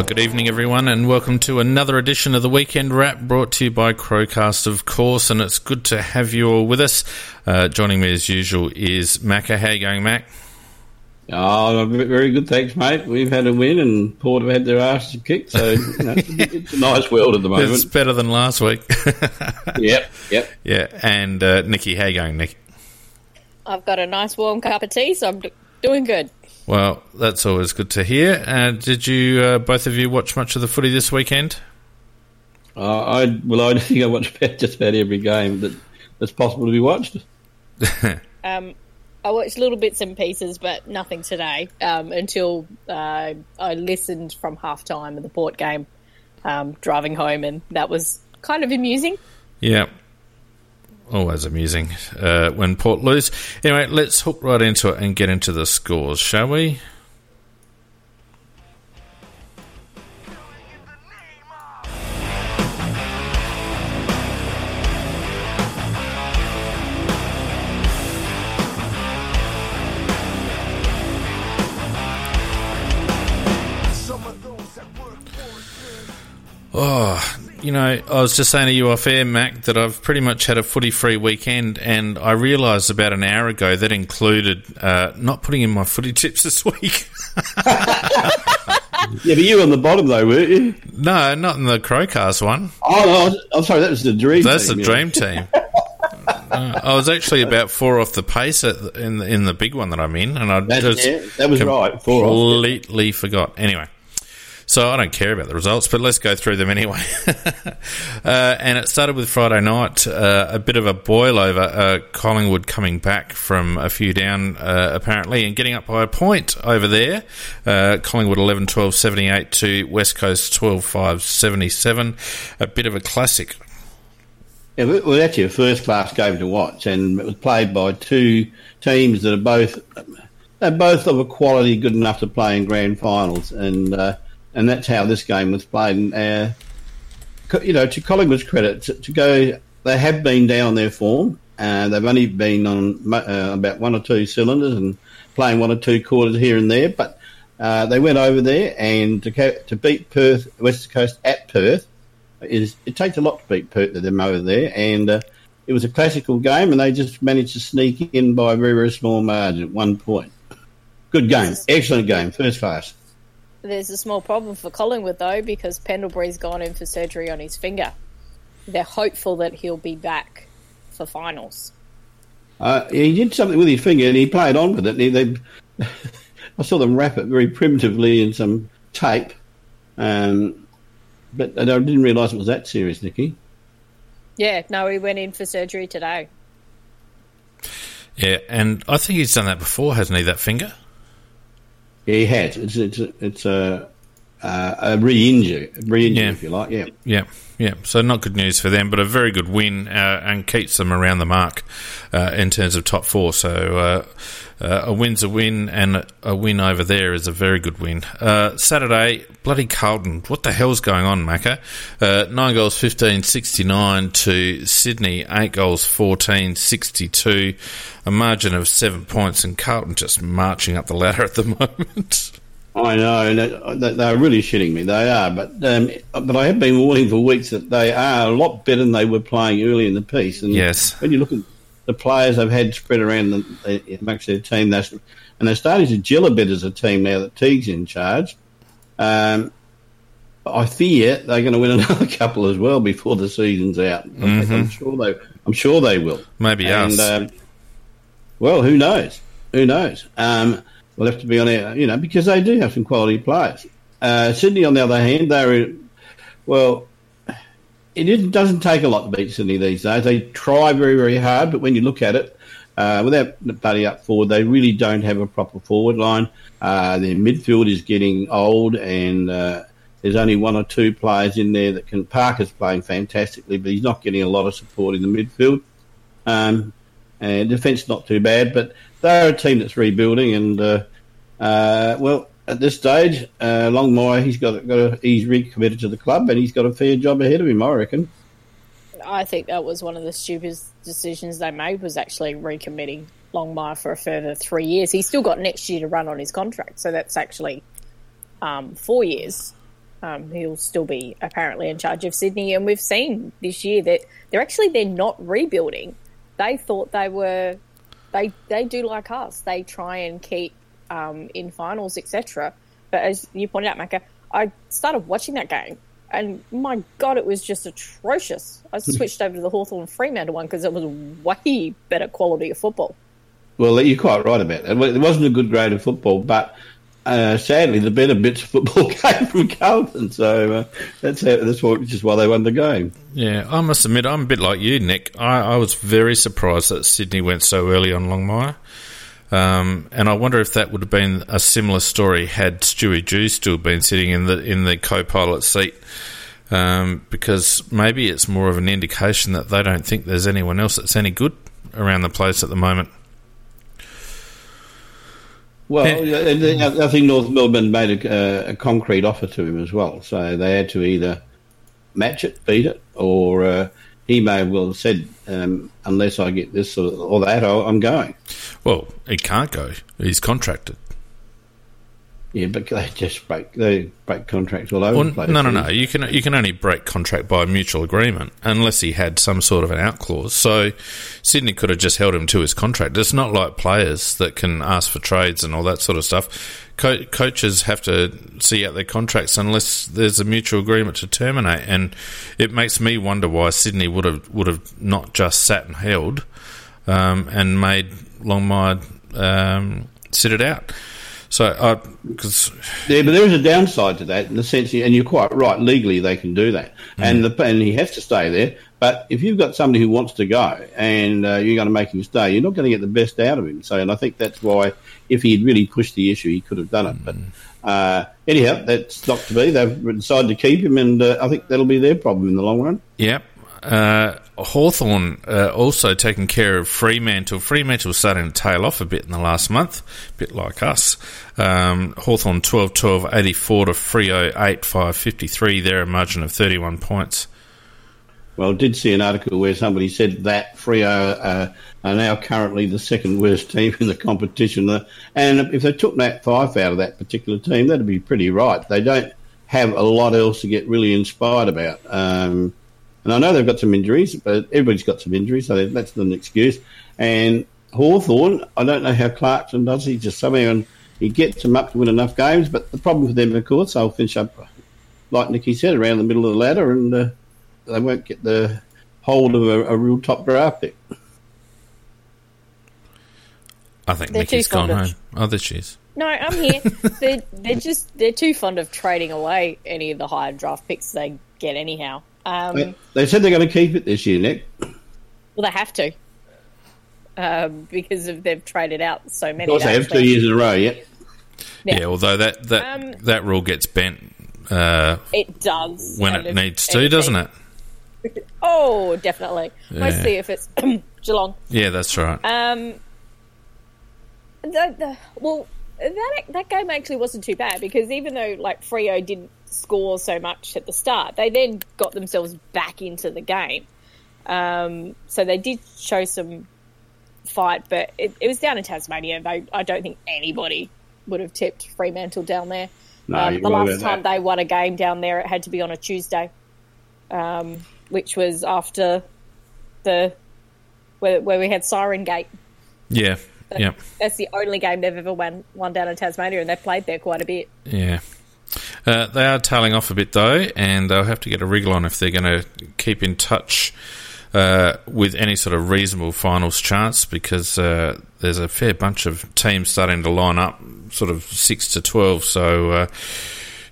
Well, good evening, everyone, and welcome to another edition of the Weekend Wrap brought to you by Crowcast, of course. And it's good to have you all with us. Uh, joining me, as usual, is Macca. How you going, Mac? Oh, very good, thanks, mate. We've had a win, and Port have had their asses kicked, so you know, it's, a, nice world at the moment. It's better than last week. yep, yep. Yeah, and uh, Nikki, how you going, Nick? I've got a nice warm cup of tea, so I'm doing good. Well, that's always good to hear. Uh, did you, uh, both of you, watch much of the footy this weekend? Uh, I well, I think I watched about, just about every game that that's possible to be watched. um, I watched little bits and pieces, but nothing today um, until uh, I listened from half time of the Port game um, driving home, and that was kind of amusing. Yeah, always amusing uh, when Port lose. Anyway, let's hook right into it and get into the scores, shall we? Oh, you know, I was just saying to you off air, Mac, that I've pretty much had a footy free weekend, and I realised about an hour ago that included uh, not putting in my footy tips this week. yeah, but you were on the bottom though, weren't you? No, not in the Crowcast one. Oh, no, I'm sorry, that was the dream. That's team, the yeah. dream team. Uh, I was actually about four off the pace at, in the, in the big one that I'm in, and I That's, just yeah, that was right. Four off. completely forgot. Anyway, so I don't care about the results, but let's go through them anyway. uh, and it started with Friday night, uh, a bit of a boil over uh, Collingwood coming back from a few down, uh, apparently, and getting up by a point over there. Uh, Collingwood 11 12 78 to West Coast 12 5 77. A bit of a classic. Yeah, it was actually a first class game to watch, and it was played by two teams that are both they're both of a quality good enough to play in grand finals, and uh, and that's how this game was played. And, uh, you know, to Collingwood's credit, to, to go, they have been down their form. Uh, they've only been on uh, about one or two cylinders and playing one or two quarters here and there, but uh, they went over there and to, co- to beat Perth, West Coast at Perth is it takes a lot to beat Perth them over there, and uh, it was a classical game, and they just managed to sneak in by a very very small margin, at one point. Good game, excellent game, first class. There's a small problem for Collingwood though, because Pendlebury's gone in for surgery on his finger. They're hopeful that he'll be back for finals. Uh, he did something with his finger, and he played on with it. And he, they, I saw them wrap it very primitively in some tape, um, but I didn't realise it was that serious, Nicky. Yeah, no, he went in for surgery today. Yeah, and I think he's done that before, hasn't he, that finger? He has. It's it's it's a uh, a re-injury, re-injury Yeah. if you like. Yeah. Yeah, yeah. So not good news for them, but a very good win uh, and keeps them around the mark uh, in terms of top four. So uh, uh, a win's a win, and a win over there is a very good win. Uh, Saturday, bloody Carlton. What the hell's going on, Macca? Uh, nine goals, 15 69 to Sydney, eight goals, 14 62. A margin of seven points, and Carlton just marching up the ladder at the moment. I know, and they- they- they're really shitting me. They are, but um, but I have been warning for weeks that they are a lot better than they were playing early in the piece. And Yes. when you look at the players they've had spread around the, the, amongst their team, that's, and they're starting to gel a bit as a team now that Teague's in charge. Um, I fear they're going to win another couple as well before the season's out. I'm sure they, I'm sure they will. Maybe and, us. Um, well, who knows? Who knows? Um, we'll have to be on our, you know, because they do have some quality players. Uh, Sydney, on the other hand, they're, well, it doesn't take a lot to beat Sydney these days. They try very, very hard, but when you look at it, uh, without Buddy up forward, they really don't have a proper forward line. Uh, their midfield is getting old, and uh, there's only one or two players in there that can. Parker's playing fantastically, but he's not getting a lot of support in the midfield. Um, and defence not too bad, but they're a team that's rebuilding, and uh, uh, well, at this stage, uh, Longmire he's got got a, he's recommitted to the club, and he's got a fair job ahead of him, I reckon. I think that was one of the stupidest decisions they made was actually recommitting Longmire for a further three years. He's still got next year to run on his contract, so that's actually um, four years. um, who'll still be apparently in charge of Sydney. And we've seen this year that they're actually they're not rebuilding. They thought they were. They they do like us. They try and keep um, in finals, etc. But as you pointed out, Macca, I started watching that game, and my God, it was just atrocious. I hmm. switched over to the Hawthorn Fremantle one because it was way better quality of football. Well, you're quite right about that. It wasn't a good grade of football, but uh, sadly, the better bits of football came from Carlton. So uh, that's how, that's what, why they won the game. Yeah, I must admit, I'm a bit like you, Nick. I, I was very surprised that Sydney went so early on Longmire. Um, and I wonder if that would have been a similar story had Stewie Dew still been sitting in the in the co-pilot seat. Um, because maybe it's more of an indication that they don't think there's anyone else that's any good around the place at the moment. Well, I think North Melbourne made a, a, concrete offer to him as well, so they had to either match it, beat it, or uh, he may well have said, um, unless I get this or, or that, I'm going. Well, he can't go. He's contracted. Yeah, but they just break they break contracts all over well, the place. No, no, no. You can you can only break contract by mutual agreement unless he had some sort of an out clause. So Sydney could have just held him to his contract. It's not like players that can ask for trades and all that sort of stuff. Co- coaches have to see out their contracts unless there's a mutual agreement to terminate. And it makes me wonder why Sydney would have would have not just sat and held um, and made Longmire um, sit it out. So, because uh, yeah, but there is a downside to that in the sense, and you're quite right. Legally, they can do that, mm. and the and he has to stay there. But if you've got somebody who wants to go and uh, you're going to make him stay, you're not going to get the best out of him. So, and I think that's why, if he'd really pushed the issue, he could have done it. Mm. But uh, anyhow, that's not to be. They've decided to keep him, and uh, I think that'll be their problem in the long run. Yep. Uh, Hawthorn uh, also taking care of Fremantle. Fremantle starting to tail off a bit in the last month, a bit like us. Um, Hawthorn 12 12 84 to Freo 8 5 53. They're a margin of 31 points. Well, I did see an article where somebody said that Freo uh, are now currently the second worst team in the competition. And if they took that Fyfe out of that particular team, that'd be pretty right. They don't have a lot else to get really inspired about. Um, and I know they've got some injuries, but everybody's got some injuries, so that's not an excuse. And Hawthorn, I don't know how Clarkson does. He just somehow and he gets them up to win enough games. But the problem for them, of course, they'll finish up, like Nicky said, around the middle of the ladder, and uh, they won't get the hold of a, a real top draft pick. I think they're Nicky's gone home. Oh, there she is. No, I'm here. they're, they're just they're too fond of trading away any of the higher draft picks they get anyhow. Um, they, they, said they're going to keep it this year, Nick. Well, they have to um, because of, they've traded out so many. Of course, they have two years in a row. Yeah. Yeah. yeah although that that um, that rule gets bent. Uh, it does when it needs to, doesn't it? oh, definitely. Yeah. Mostly if it's Geelong. Yeah, that's right. Um, the, the, well, that that game actually wasn't too bad because even though like Freo didn't score so much at the start. They then got themselves back into the game. Um, so they did show some fight, but it, it, was down in Tasmania. They, I don't think anybody would have tipped Fremantle down there. No, um, the last time that. they won a game down there, it had to be on a Tuesday, um, which was after the where, where we had Siren Gate. Yeah, yeah. That's the only game they've ever won, won down in Tasmania, and they've played there quite a bit. Yeah. Uh, they are tailing off a bit though, and they'll have to get a wriggle on if they're going to keep in touch uh, with any sort of reasonable finals chance because uh, there's a fair bunch of teams starting to line up, sort of six to twelve. So uh,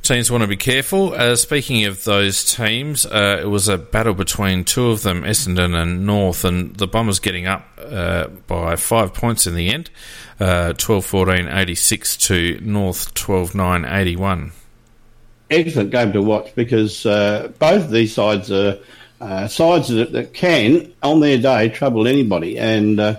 teams want to be careful. Uh, speaking of those teams, uh, it was a battle between two of them, Essendon and North, and the Bombers getting up by five points in the end, 12-14, 86 to North 12-9, 81 excellent game to watch because uh, both of these sides are uh, sides that, that, can, on their day, trouble anybody. And uh,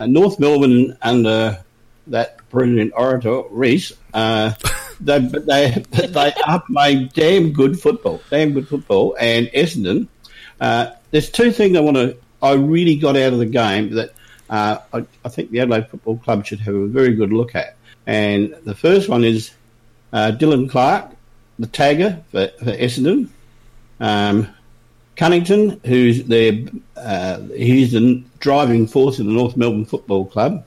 North Melbourne under that brilliant orator, Rhyce, uh, they, they, they are playing damn good football, damn good football. And Essendon, uh, there's two things I want to, I really got out of the game that uh, I, I, think the Adelaide Football Club should have a very good look at. And the first one is Dylan Clarke the tagger for, for Essendon. Um, Cunnington, who's their uh, he's the driving force in the North Melbourne Football Club.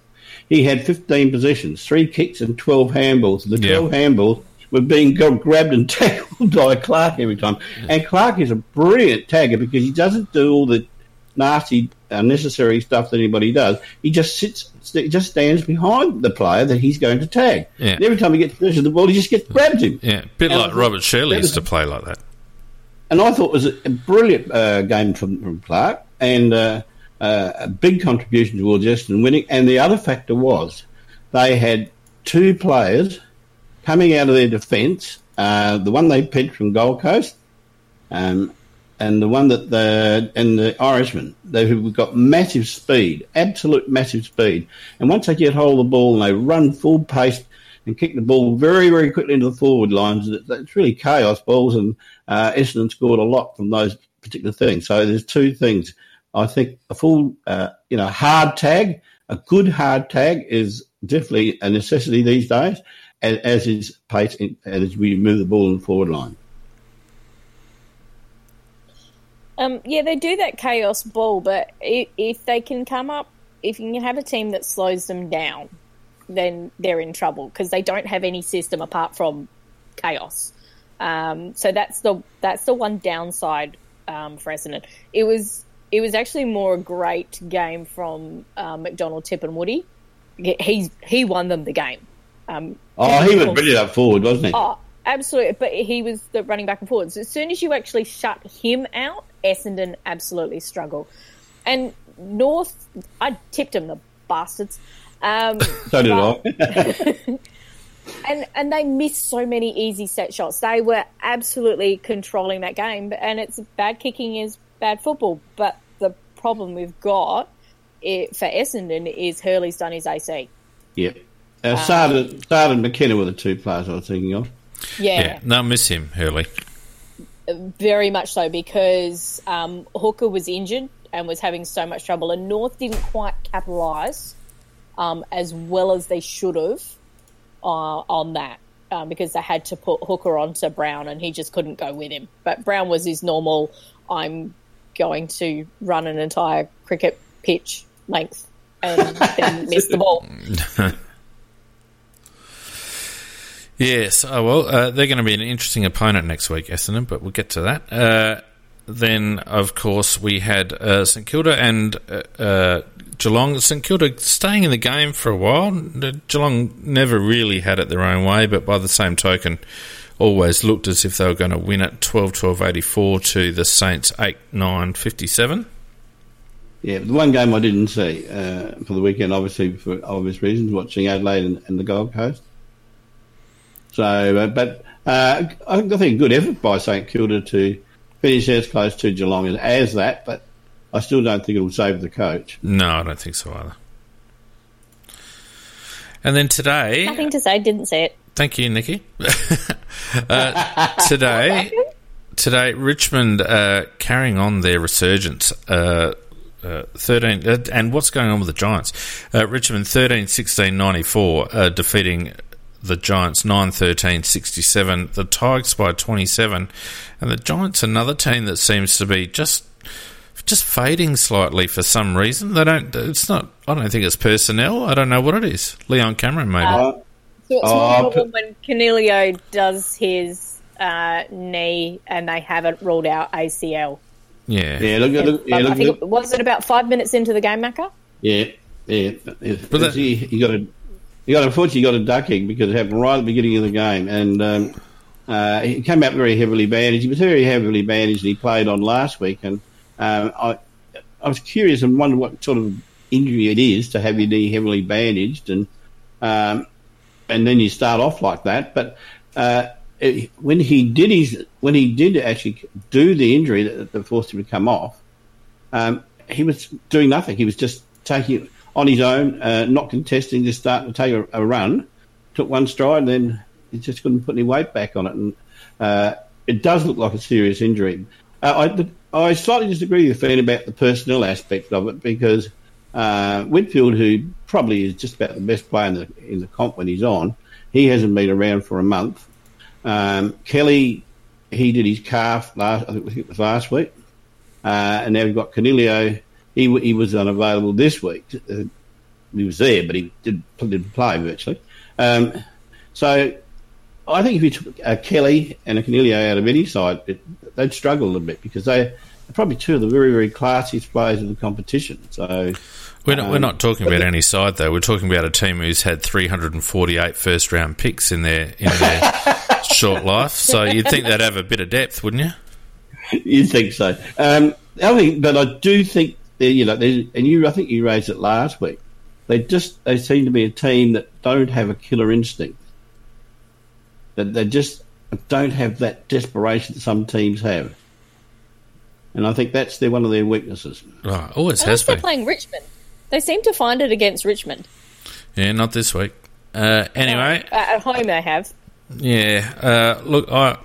He had 15 possessions, three kicks and 12 handballs. The 12 yeah. handballs were being grabbed and tackled by Clarke every time. And Clarke is a brilliant tagger because he doesn't do all the nasty, unnecessary stuff that anybody does. He just sits, he just stands behind the player that he's going to tag. Yeah. And every time he gets possession of the ball, he just gets grabs him. Yeah, a bit and like Robert Shirley used to play like that. And I thought it was a brilliant uh, game from, from Clarke and uh, uh, a big contribution towards Essendon winning. And the other factor was they had two players coming out of their defence. Uh, the one they picked from Gold Coast, um, and the one that the and the Irishman, they've got massive speed, absolute massive speed. And once they get hold of the ball and they run full pace and kick the ball very, very quickly into the forward lines, it's really chaos balls. And uh, Essendon scored a lot from those particular things. So there's two things. I think a full, uh, you know, hard tag, a good hard tag is definitely a necessity these days, as, as is pace as we move the ball in the forward line. Um, yeah, they do that chaos ball, but if, if they can come up, if you can have a team that slows them down, then they're in trouble because they don't have any system apart from chaos. Um, so that's the that's the one downside um, for Essendon. It was it was actually more a great game from um, McDonald, Tipungwuti. He's he won them the game. Um, oh, he was brilliant up forward, wasn't he? Oh, absolutely. But he was the running back and forwards. As soon as you actually shut him out, Essendon absolutely struggle. And North, I tipped him, the bastards. Um, so did I. and and they missed so many easy set shots. They were absolutely controlling that game, and it's bad kicking is bad football. But the problem we've got it, for Essendon is Hurley's done his AC. Yep. Uh, um, Saad and McKenna were the two players I was thinking of. Yeah. yeah. No, miss him, Hurley. Very much so because um, Hooker was injured and was having so much trouble, and North didn't quite capitalise um, as well as they should have uh, on that um, because they had to put Hooker onto Brown, and he just couldn't go with him. But Brown was his normal. I'm going to run an entire cricket pitch length and then miss the ball. Yes, oh well, uh, they're going to be an interesting opponent next week, Essendon, but we'll get to that. Uh, then, of course, we had uh, St Kilda and uh, uh, Geelong. St Kilda staying in the game for a while. Geelong never really had it their own way, but by the same token, always looked as if they were going to win it 12 12 84 to the Saints 8 9 57. Yeah, the one game I didn't see uh, for the weekend, obviously for obvious reasons, watching Adelaide and, and the Gold Coast. So, uh, but uh, I think a good effort by St Kilda to finish as close to Geelong as, as that, but I still don't think it'll save the coach. No, I don't think so either. And then today, nothing to say. Didn't say it. Thank you, Nikki. uh, today, today, Richmond uh, carrying on their resurgence. Uh, uh, 13 uh, and what's going on with the Giants? Uh, Richmond 13 16 94 uh, defeating the Giants 9 13 67, the Tigers by 27, and the Giants another team that seems to be just just fading slightly for some reason. They don't. It's not. I don't think it's personnel. I don't know what it is. Leon Cameron, maybe. Uh, so it's more uh, when Coniglio does his uh, knee and they haven't ruled out ACL. Yeah. Yeah. Look, look, yeah, look, I think look. was it about five minutes into the game, Macca? Yeah. Yeah. But that, he, he got a he got unfortunately got a ducking because it happened right at the beginning of the game, and um, uh, he came out very heavily bandaged. He was very heavily bandaged, and he played on last week. And um, I, I was curious and wondered what sort of injury it is to have your knee heavily bandaged, and um, and then you start off like that. But uh, it, when he did his when he did actually do the injury that, that forced him to come off, um, he was doing nothing. He was just taking on his own, uh, not contesting, just starting to take a, a, run. Took one stride, and then he just couldn't put any weight back on it. And uh, it does look like a serious injury. Uh, I, I slightly disagree with Finn about the personnel aspect of it because uh, Whitfield, who probably is just about the best player in the, in the comp when he's on, he hasn't been around for a month. Um, Kelly, he did his calf last. I think it was last week, uh, and now we've got Coniglio. He he was unavailable this week. Uh, he was there, but he did, didn't play virtually. Um, so I think if you took a Kelly and a Coniglio out of any side, it, they'd struggle a little bit because they are probably two of the very, very classiest players in the competition. So we're not, um, we're not talking about any side though. We're talking about a team who's had 348 first round picks in their in their short life. So you'd think they'd have a bit of depth, wouldn't you? You'd think so. Um, I think, but I do think you know, and you I think you raised it last week. They just they seem to be a team that don't have a killer instinct. That they just don't have that desperation that some teams have and I think that's their, one of their weaknesses. Right, always has been. playing Richmond. They seem to find it against Richmond. Yeah, not this week. Uh, anyway, uh, at home they have. Yeah, uh, look, I,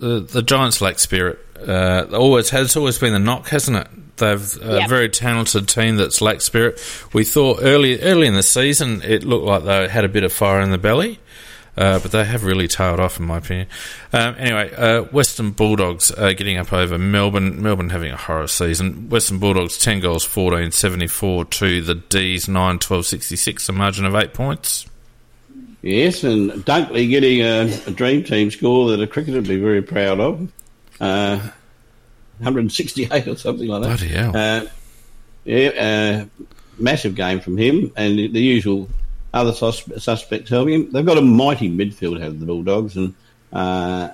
the, the Giants lack spirit. Uh, always has always been the knock, hasn't it? They've a yep. very talented team that's lacked spirit. We thought early early in the season it looked like they had a bit of fire in the belly. Uh, but they have really tailed off, in my opinion. Um, anyway, uh, Western Bulldogs uh, getting up over Melbourne. Melbourne having a horror season. Western Bulldogs 10 goals, 14 74 to the D's 9 12 66, a margin of 8 points. Yes, and Dunkley getting a, a dream team score that a cricketer would be very proud of. Uh, 168 or something like that. Bloody hell. Uh, yeah, uh, massive game from him, and the usual other sus- suspects helping him. They've got a mighty midfield, have the Bulldogs, and uh,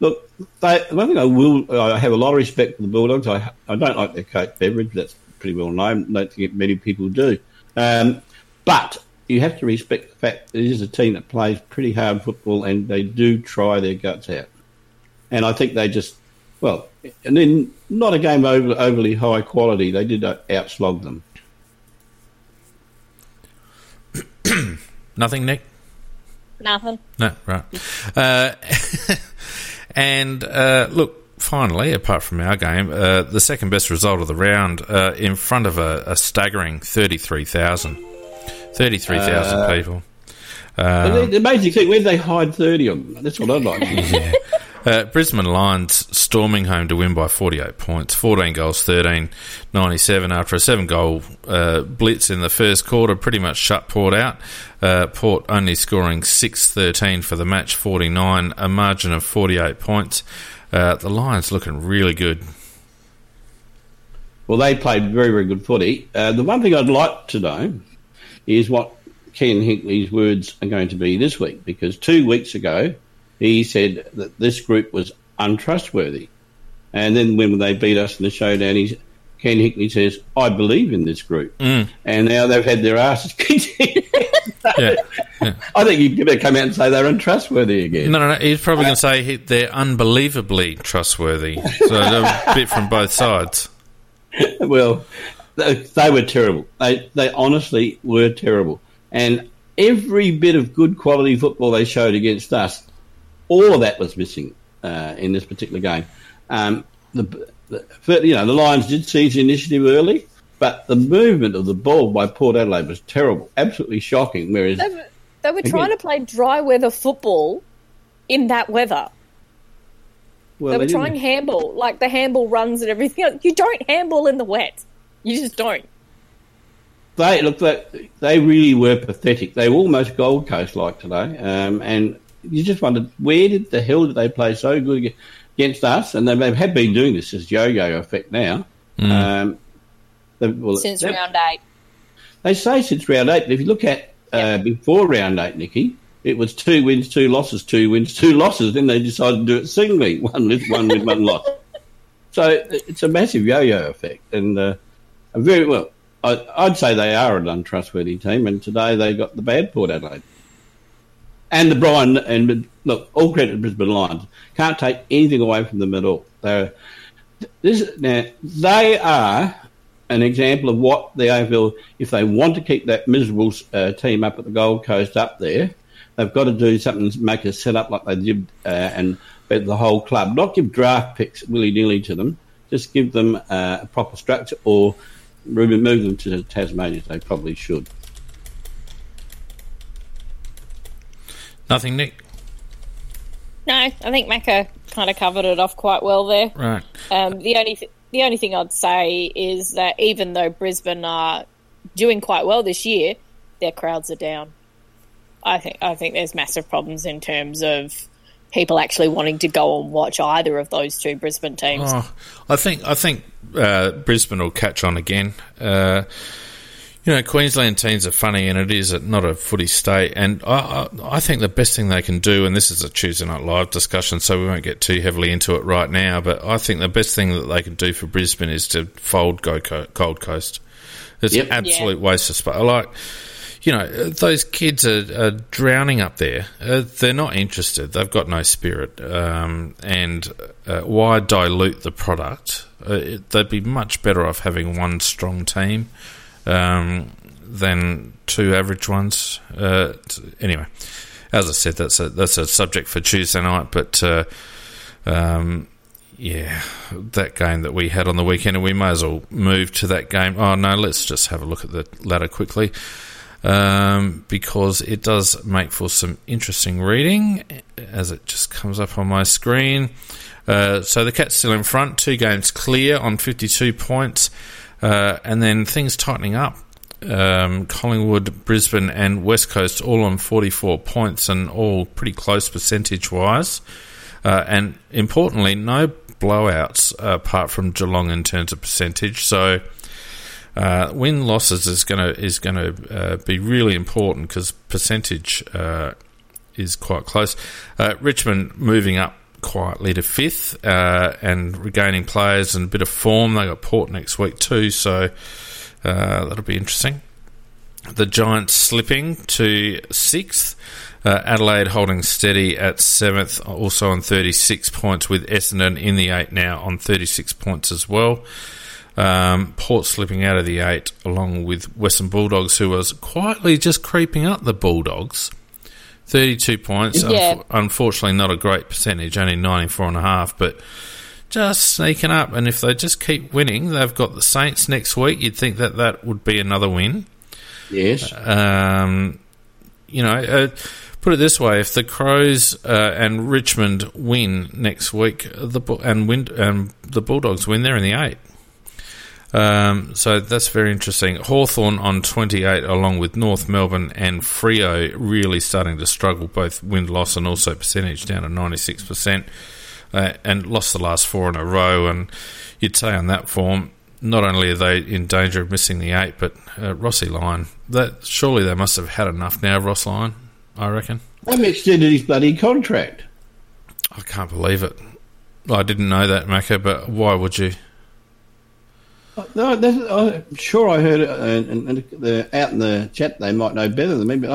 look, they, one thing I will, I have a lot of respect for the Bulldogs. I, I don't like their coach Beveridge. That's pretty well known. I don't think many people do. Um, but you have to respect the fact that it is a team that plays pretty hard football and they do try their guts out. And I think they just, well, and then not a game over, overly high quality. They did outslog them. Nothing, Nick? Nothing. No, right. Uh, and uh, look, finally, apart from our game, uh, the second best result of the round uh, in front of a, a staggering 33,000. 33,000 uh, people. Um, the amazing thing, where they hide 30 of them? That's what I'd like. yeah. Uh, Brisbane Lions storming home to win by 48 points, 14 goals, 13 97 after a seven goal uh, blitz in the first quarter, pretty much shut Port out. Uh, Port only scoring 6 13 for the match, 49, a margin of 48 points. Uh, the Lions looking really good. Well, they played very, very good footy. Uh, the one thing I'd like to know is what Ken Hinkley's words are going to be this week, because two weeks ago, he said that this group was untrustworthy. And then when they beat us in the showdown, he, Ken Hinkley says, I believe in this group. Mm. And now they've had their asses kicked yeah, yeah. I think he'd better come out and say they're untrustworthy again. No, no, no. He's probably going to say he, they're unbelievably trustworthy. So a bit from both sides. Well, they, they were terrible. They, they honestly were terrible. And every bit of good quality football they showed against us all of that was missing uh, in this particular game. Um, the, the, you know, the Lions did seize the initiative early, but the movement of the ball by Port Adelaide was terrible, absolutely shocking. Whereas they were, they were trying again, to play dry weather football in that weather. Well, they were they trying handball, like the handball runs and everything. You don't handball in the wet. You just don't. They look. They, they really were pathetic. They were almost Gold Coast like today, um, and you just wondered where did the hell did they play so good against us? And they have been doing this as yo-yo effect now. Mm. Um, well, since round eight. They say since round eight. But if you look at uh, before round eight, Nikki, it was two wins, two losses, two wins, two losses. Then they decided to do it singly, one with one win, one loss. So it's a massive yo-yo effect, and uh, very well. I, would say they are an untrustworthy team, and today they got the bad Port Adelaide and the Brian and look, all credit to Brisbane Lions. Can't take anything away from them at all. They're this now they are an example of what the AFL, if they want to keep that miserable uh, team up at the Gold Coast up there, they've got to do something to make a set up like they did uh, and bet the whole club. Not give draft picks willy nilly to them. Just give them uh, a proper structure or remove them to Tasmania. They probably should. Nothing, Nick. no, I think Macca kind of covered it off quite well there. Right. Um, the only th- the only thing I'd say is that even though Brisbane are doing quite well this year, their crowds are down. I think I think there's massive problems in terms of people actually wanting to go and watch either of those two Brisbane teams. Oh, I think I think uh, Brisbane will catch on again. Uh, you know, Queensland teams are funny, and it is not a footy state. And I, I, think the best thing they can do, and this is a Tuesday night live discussion, so we won't get too heavily into it right now. But I think the best thing that they can do for Brisbane is to fold Go Gold Coast. It's yep. an absolute yeah. waste of space. Like, you know, those kids are, are drowning up there. Uh, they're not interested. They've got no spirit. Um, and uh, why dilute the product? Uh, it, they'd be much better off having one strong team um, than two average ones. Uh, anyway, as I said, that's a that's a subject for Tuesday night. But uh, um, yeah, that game that we had on the weekend, and we may as well move to that game. Oh no, let's just have a look at the ladder quickly. Um, because it does make for some interesting reading as it just comes up on my screen. Uh, so the Cats still in front, two games clear on 52 points. Uh, and then things tightening up. Um, Collingwood, Brisbane, and West Coast all on 44 points and all pretty close percentage wise. Uh, and importantly, no blowouts apart from Geelong in terms of percentage. So uh, win losses is going to is going to uh, be really important because percentage uh, is quite close. Uh, Richmond moving up quietly to fifth uh, and regaining players and a bit of form. They got Port next week too, so uh, that'll be interesting. The Giants slipping to sixth. Uh, Adelaide holding steady at seventh, also on 36 points, with Essendon in the eight now on 36 points as well. Um, Port slipping out of the eight, along with Western Bulldogs, who was quietly just creeping up the Bulldogs 32 points. Yeah. Unf- unfortunately, not a great percentage, only 94.5, but just sneaking up. And if they just keep winning, they've got the Saints next week. You'd think that that would be another win. Yes. Um, you know, uh, put it this way: if the Crows uh, and Richmond win next week, the and win, um, the Bulldogs win, they're in the eight. Um, so that's very interesting. Hawthorn on 28, along with North Melbourne and Freo, really starting to struggle, both win loss and also percentage down to 96%, uh, and lost the last four in a row. And you'd say on that form, not only are they in danger of missing the eight, but uh, Rossi Lyon, that surely they must have had enough now, Ross Lyon, I reckon. They extended his bloody contract. I can't believe it. I didn't know that, Macca, but why would you? No, I'm sure I heard it, and, and the, out in the chat they might know better than me, but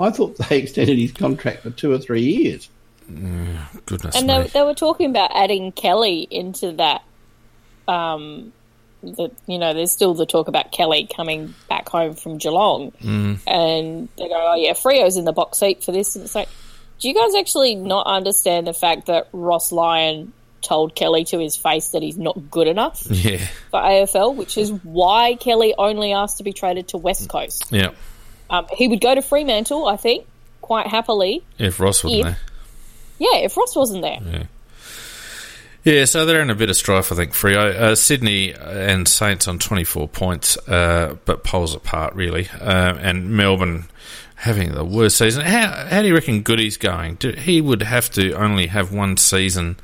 I, I thought they extended his contract for two or three years. Mm, goodness and they, they, were talking about adding Kelly into that. Um, that you know, there's still the talk about Kelly coming back home from Geelong, mm. and they go, "Oh yeah, Freo's in the box seat for this." And it's like, do you guys actually not understand the fact that Ross Lyon told Kelly to his face that he's not good enough yeah. for AFL, which is why Kelly only asked to be traded to West Coast. Yeah. Um, he would go to Fremantle, I think, quite happily. If Ross wasn't if, there. Yeah, if Ross wasn't there. Yeah. Yeah, so they're in a bit of strife, I think, Freo. Uh, Sydney and Saints on 24 points, uh, but poles apart, really. Uh, and Melbourne having the worst season. How, how do you reckon Goody's going? Do, he would have to only have one season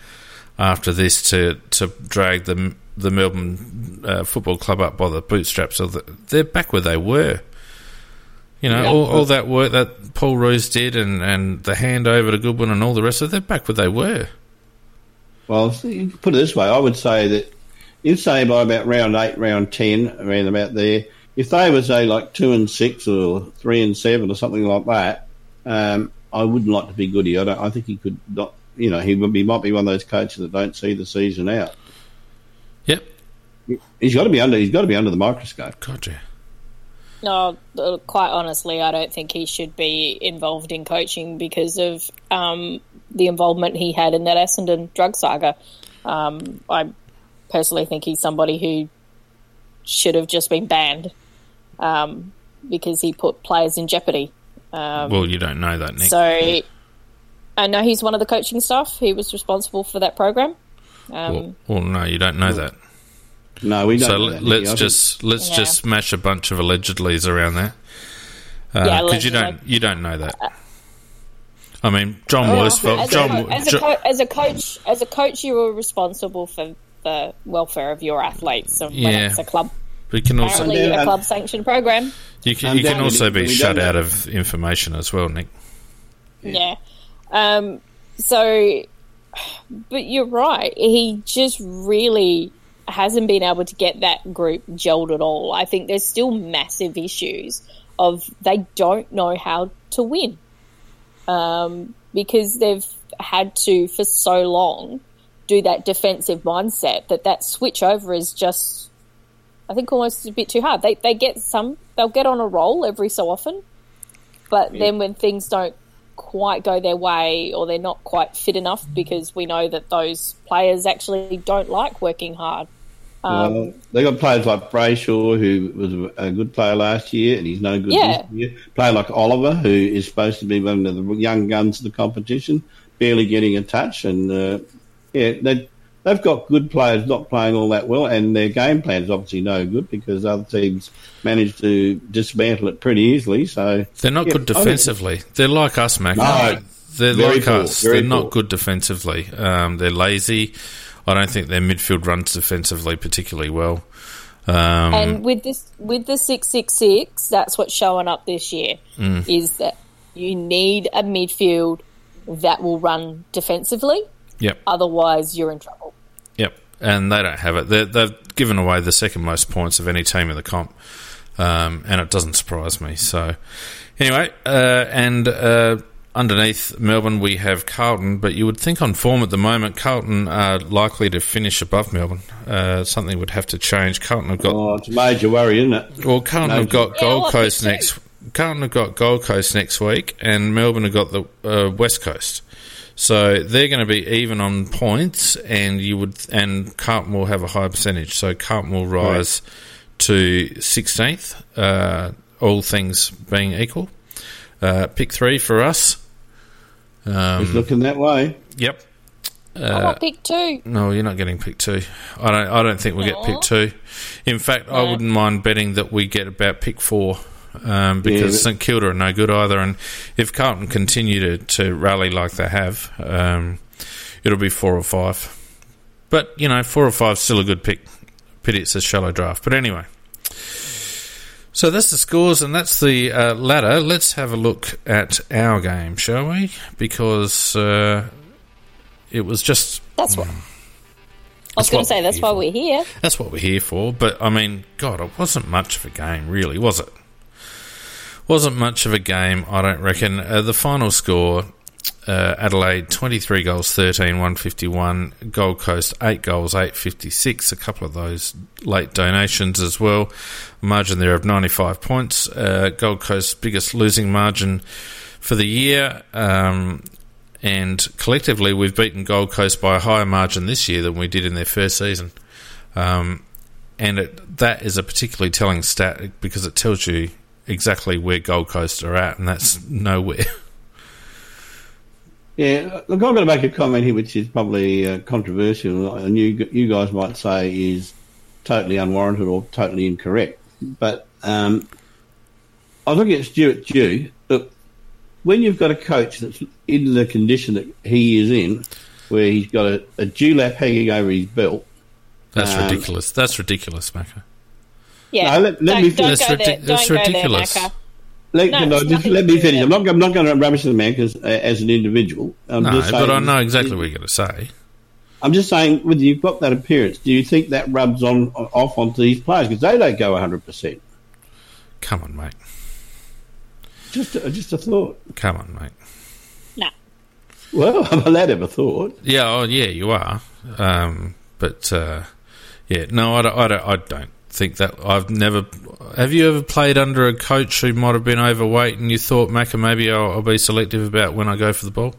after this to to drag the the Melbourne uh, Football Club up by the bootstraps. So they're back where they were. You know, yeah. all, all, that work that Paul Roos did and, and the handover to Goodwin and all the rest of it, they're back where they were. Well, you put it this way, I would say that you'd say by about round eight, round ten, around about there, if they were say like two and six or three and seven or something like that, um, I wouldn't like to be Goody. I don't. I think he could not you know, he, would he might be one of those coaches that don't see the season out. Yep. He's got to be under. He's got to be under the microscope. Gotcha. No, quite honestly, I don't think he should be involved in coaching because of um, the involvement he had in that Essendon drug saga. Um, I personally think he's somebody who should have just been banned um, because he put players in jeopardy. Um, well, you don't know that, Nick. So I know he's one of the coaching staff. He was responsible for that program. Um, well, well, no, you don't know that. No, we don't. So know that, let's Nicky. I just let's Yeah. just smash a bunch of allegedlys around there. Yeah, Because you don't you don't know that. I mean, John Oh, Worsfold. as, John, a, co- as, a co- as a coach, as a coach, you are responsible for the welfare of your athletes. And Yeah. it's a club, we can also apparently Yeah, a and- club sanctioned program. you can you can also be shut out of information as well, Nick. Yeah. Um, so, but you're right. He just really hasn't been able to get that group gelled at all. I think there's still massive issues of they don't know how to win um, because they've had to for so long do that defensive mindset that that switch over is just I think almost a bit too hard. They they get some they'll get on a roll every so often, but then when things don't quite go their way or they're not quite fit enough because we know that those players actually don't like working hard. Um, Well, they got players like Brayshaw, who was a good player last year, and he's no good Yeah. this year. Player like Oliver, who is supposed to be one of the young guns of the competition, barely getting a touch, and uh, yeah, they they've got good players not playing all that well, and their game plan is obviously no good because other teams managed to dismantle it pretty easily. So They're not Yeah, good I think- defensively. They're like us, Mac. No, they're like poor, us. They're not good defensively. Um, they're lazy. I don't think their midfield runs defensively particularly well. Um, and with this with the six six six, that's what's showing up this year Mm. is that you need a midfield that will run defensively. yep, Otherwise, you're in trouble. Yep. And they don't have it. They're, they've given away the second most points of any team in the comp, um, and it doesn't surprise me. So, anyway, uh, and uh, underneath Melbourne we have Carlton, but you would think on form at the moment Carlton are likely to finish above Melbourne. Uh, something would have to change. Carlton have got oh, it's a major worry, isn't it? Well, Carlton No, have got Gold well, Coast next. Carlton have got Gold Coast next week, and Melbourne have got the uh, West Coast. So they're going to be even on points, and you would and Carlton will have a high percentage. So Carlton will rise to sixteenth, uh, all things being equal. Uh, pick three for us. It's Um, looking that way. yep. I Uh, want pick two. no, you're not getting pick two. I don't. I don't think we'll get pick two. In fact, I wouldn't mind betting that we get about pick four, um, because Yeah, St Kilda are no good either. And if Carlton continue to, to rally like they have, um, it'll be four or five. But you know, four or five still a good pick. Pity it's a shallow draft. But anyway. So that's the scores and that's the uh, ladder. Let's have a look at our game, shall we? Because uh, it was just That's what. I was going to say that's why here we're here. That's what we're here for. But I mean, God, it wasn't much of a game, really, was it? Wasn't much of a game, I don't reckon. Uh, the final score uh, Adelaide 23 goals, 13, 151. Gold Coast 8 goals, 856. A couple of those late donations as well. Margin there of 95 points. Uh, Gold Coast's biggest losing margin for the year. Um, and collectively, we've beaten Gold Coast by a higher margin this year than we did in their first season. Um, and it, that is a particularly telling stat because it tells you exactly where Gold Coast are at, and that's nowhere. Yeah, look, I'm going to make a comment here, which is probably uh, controversial, and you you guys might say is totally unwarranted or totally incorrect. But um, I was looking at Stuart Dew. Look, when you've got a coach that's in the condition that he is in, where he's got a, a dewlap hanging over his belt, That's Um, ridiculous. That's ridiculous, Macca. Yeah. No, let- let don't, me don't finish. go That's there. ridic- that's don't go ridiculous. there, Macca. let, No, no, it's just nothing let me finish. I'm not, I'm not going to rubbish the man 'cause, uh, as an individual. I'm No, just but saying- I know exactly what you're going to say. I'm just saying, whether you've got that appearance, do you think that rubs on off onto these players because they don't go 100? percent Come on, mate. Just, a, just a thought. Come on, mate. No. Well, I'm allowed to have a thought. Yeah, oh, yeah, you are. Um, but uh, yeah, no, I don't, I don't. I don't think that. I've never. Have you ever played under a coach who might have been overweight, and you thought, Macca, maybe I'll, I'll be selective about when I go for the ball?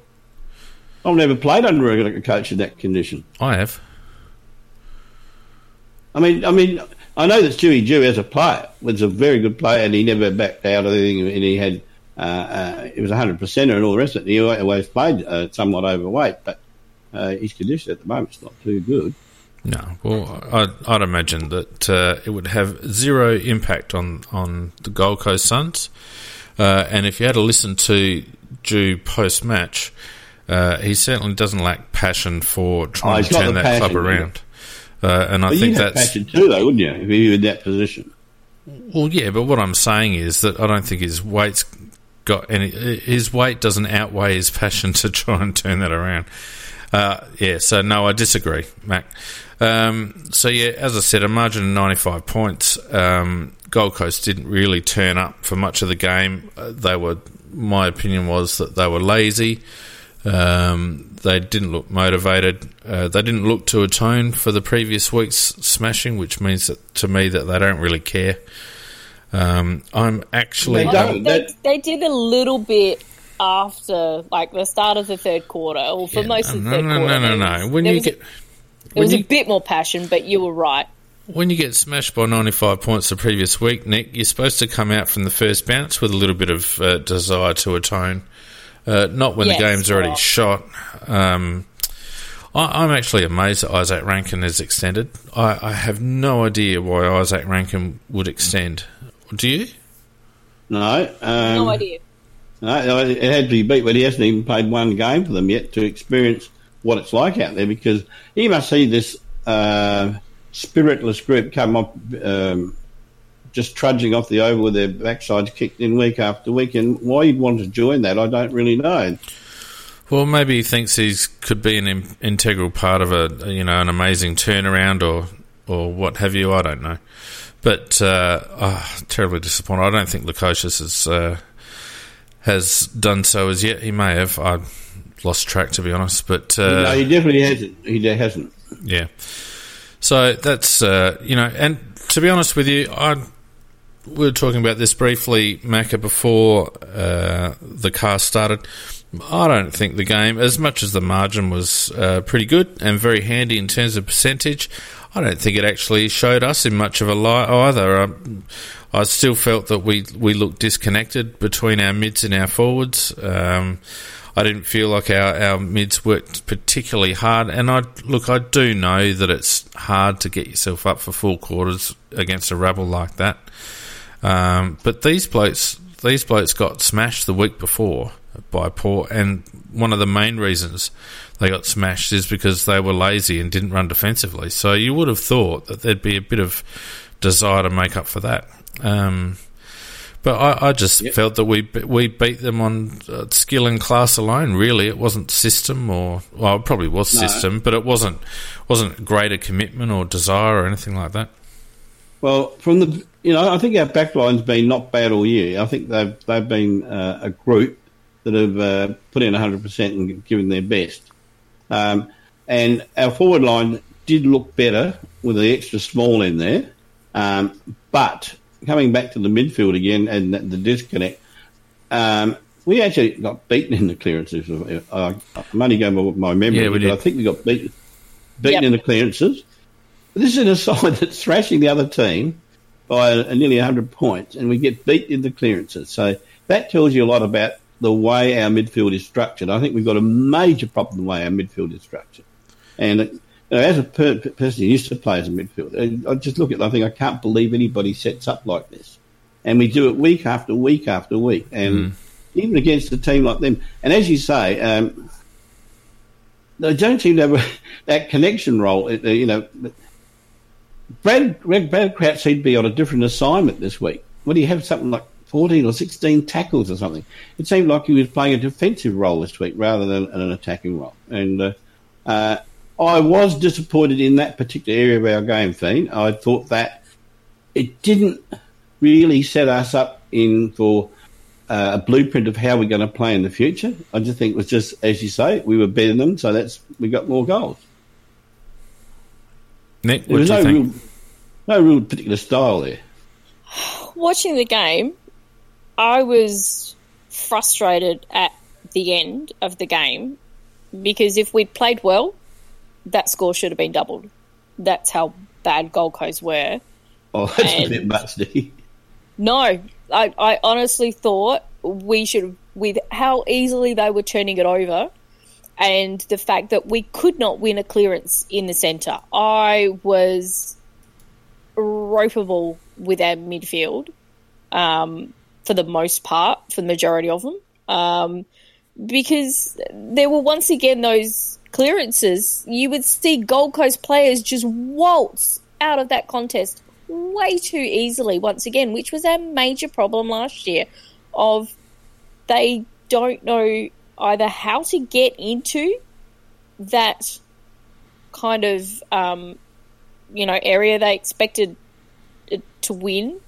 I've never played under a, a coach in that condition. I have. I mean, I mean, I know that Stewie Dew as a player was a very good player, and he never backed out of anything, and he had uh, uh, it was a hundred percent and all the rest of it. He always played uh, somewhat overweight, but uh, his condition at the moment is not too good. No, well, I'd, I'd imagine that uh, it would have zero impact on, on the Gold Coast Suns. Uh, and if you had to listen to Dew post match, uh, he certainly doesn't lack passion for trying Oh, to turn that club around. Uh, and I think you'd have that's passion too, though, wouldn't you, if you were in that position? well, yeah. But what I'm saying is that I don't think his weight's got any. His weight doesn't outweigh his passion to try and turn that around. Uh, yeah, so no, I disagree, Mac. Um, so yeah, as I said, a margin of 95 points. Um, Gold Coast didn't really turn up for much of the game. Uh, they were, my opinion was that they were lazy. Um, they didn't look motivated. Uh, they didn't look to atone for the previous week's smashing, which means that, to me that they don't really care. Um, I'm actually They don't. they, they did a little bit after, like the start of the third quarter, or for Yeah, most of the no, third no, quarter. no, no, there no. When you was a- get there when was you- a bit more passion, but you were right. When you get smashed by 95 points the previous week, Nick, you're supposed to come out from the first bounce with a little bit of uh, desire to atone. Uh, not when Yes, the game's already right. shot. Um, I, I'm actually amazed that Izak Rankine has extended. I, I have no idea why Izak Rankine would extend. Do you? No. Um, No idea. No, no, it had to be beat, but he hasn't even played one game for them yet to experience what it's like out there because he must see this uh, spiritless group come up, um, just trudging off the oval with their backsides kicked in week after week. And why he'd want to join that, I don't really know. Well, maybe he thinks he could be an in- integral part of a you know an amazing turnaround or or what have you. I don't know, but uh, oh, terribly disappointed. I don't think Lukosius has uh, has done so as yet. He may have. I lost track to be honest, but uh, no, he definitely hasn't. He hasn't. yeah. So that's uh, you know, and to be honest with you, I we were talking about this briefly, Macca, before uh, the car started. I don't think the game, as much as the margin was uh, pretty good and very handy in terms of percentage, I don't think it actually showed us in much of a light either. Um, I still felt that we we looked disconnected between our mids and our forwards. Um, I didn't feel like our, our mids worked particularly hard, and I look, I do know that it's hard to get yourself up for full quarters against a rabble like that. Um, but these blokes, these blokes got smashed the week before by Port, and one of the main reasons they got smashed is because they were lazy and didn't run defensively. So you would have thought that there'd be a bit of desire to make up for that. Um, but I, I just Yep. felt that we we beat them on uh, skill and class alone. Really, it wasn't system or well, it probably was No. system, but it wasn't wasn't greater commitment or desire or anything like that. Well, from the you know, I think our backline's been not bad all year. I think they've they've been uh, a group that have uh, put in hundred percent and given their best. Um, and our forward line did look better with the extra small in there. Um, but coming back to the midfield again and the, the disconnect, um, we actually got beaten in the clearances. Uh, I'm only going by my memory, Yeah, we but did. I think we got beaten, beaten Yep. in the clearances. This is a side that's thrashing the other team by a, a nearly 100 points, and we get beat in the clearances. So that tells you a lot about the way our midfield is structured. I think we've got a major problem the way our midfield is structured. And you know, as a per- per- person who used to play as a midfielder, I just look at it, I think I can't believe anybody sets up like this. And we do it week after week after week. And even against a team like them. And as you say, um, they don't seem to have a, that connection role. uh, You know, Brad, Brad, Brad Crouch seemed to be on a different assignment this week. What do you have? Something like 14 or 16 tackles or something. It seemed like he was playing a defensive role this week rather than an attacking role. And uh, uh, I was disappointed in that particular area of our game, Fiend. I thought that it didn't really set us up in for uh, a blueprint of how we're going to play in the future. I just think it was just, as you say, we were better than them, so that's we got more goals. Nick, There what was do you no think? real, no real particular style there. Watching the game, I was frustrated at the end of the game because if we'd played well, that score should have been doubled. That's how bad Gold Coast were. Oh, that's And- a bit much, Nicky. No, I, I honestly thought we should, with how easily they were turning it over, and the fact that we could not win a clearance in the centre. I was ropeable with our midfield um, for the most part, for the majority of them, um, because there were once again those clearances. You would see Gold Coast players just waltz out of that contest way too easily once again, which was our major problem last year. Of they don't know either how to get into that kind of um, you know area they expected to win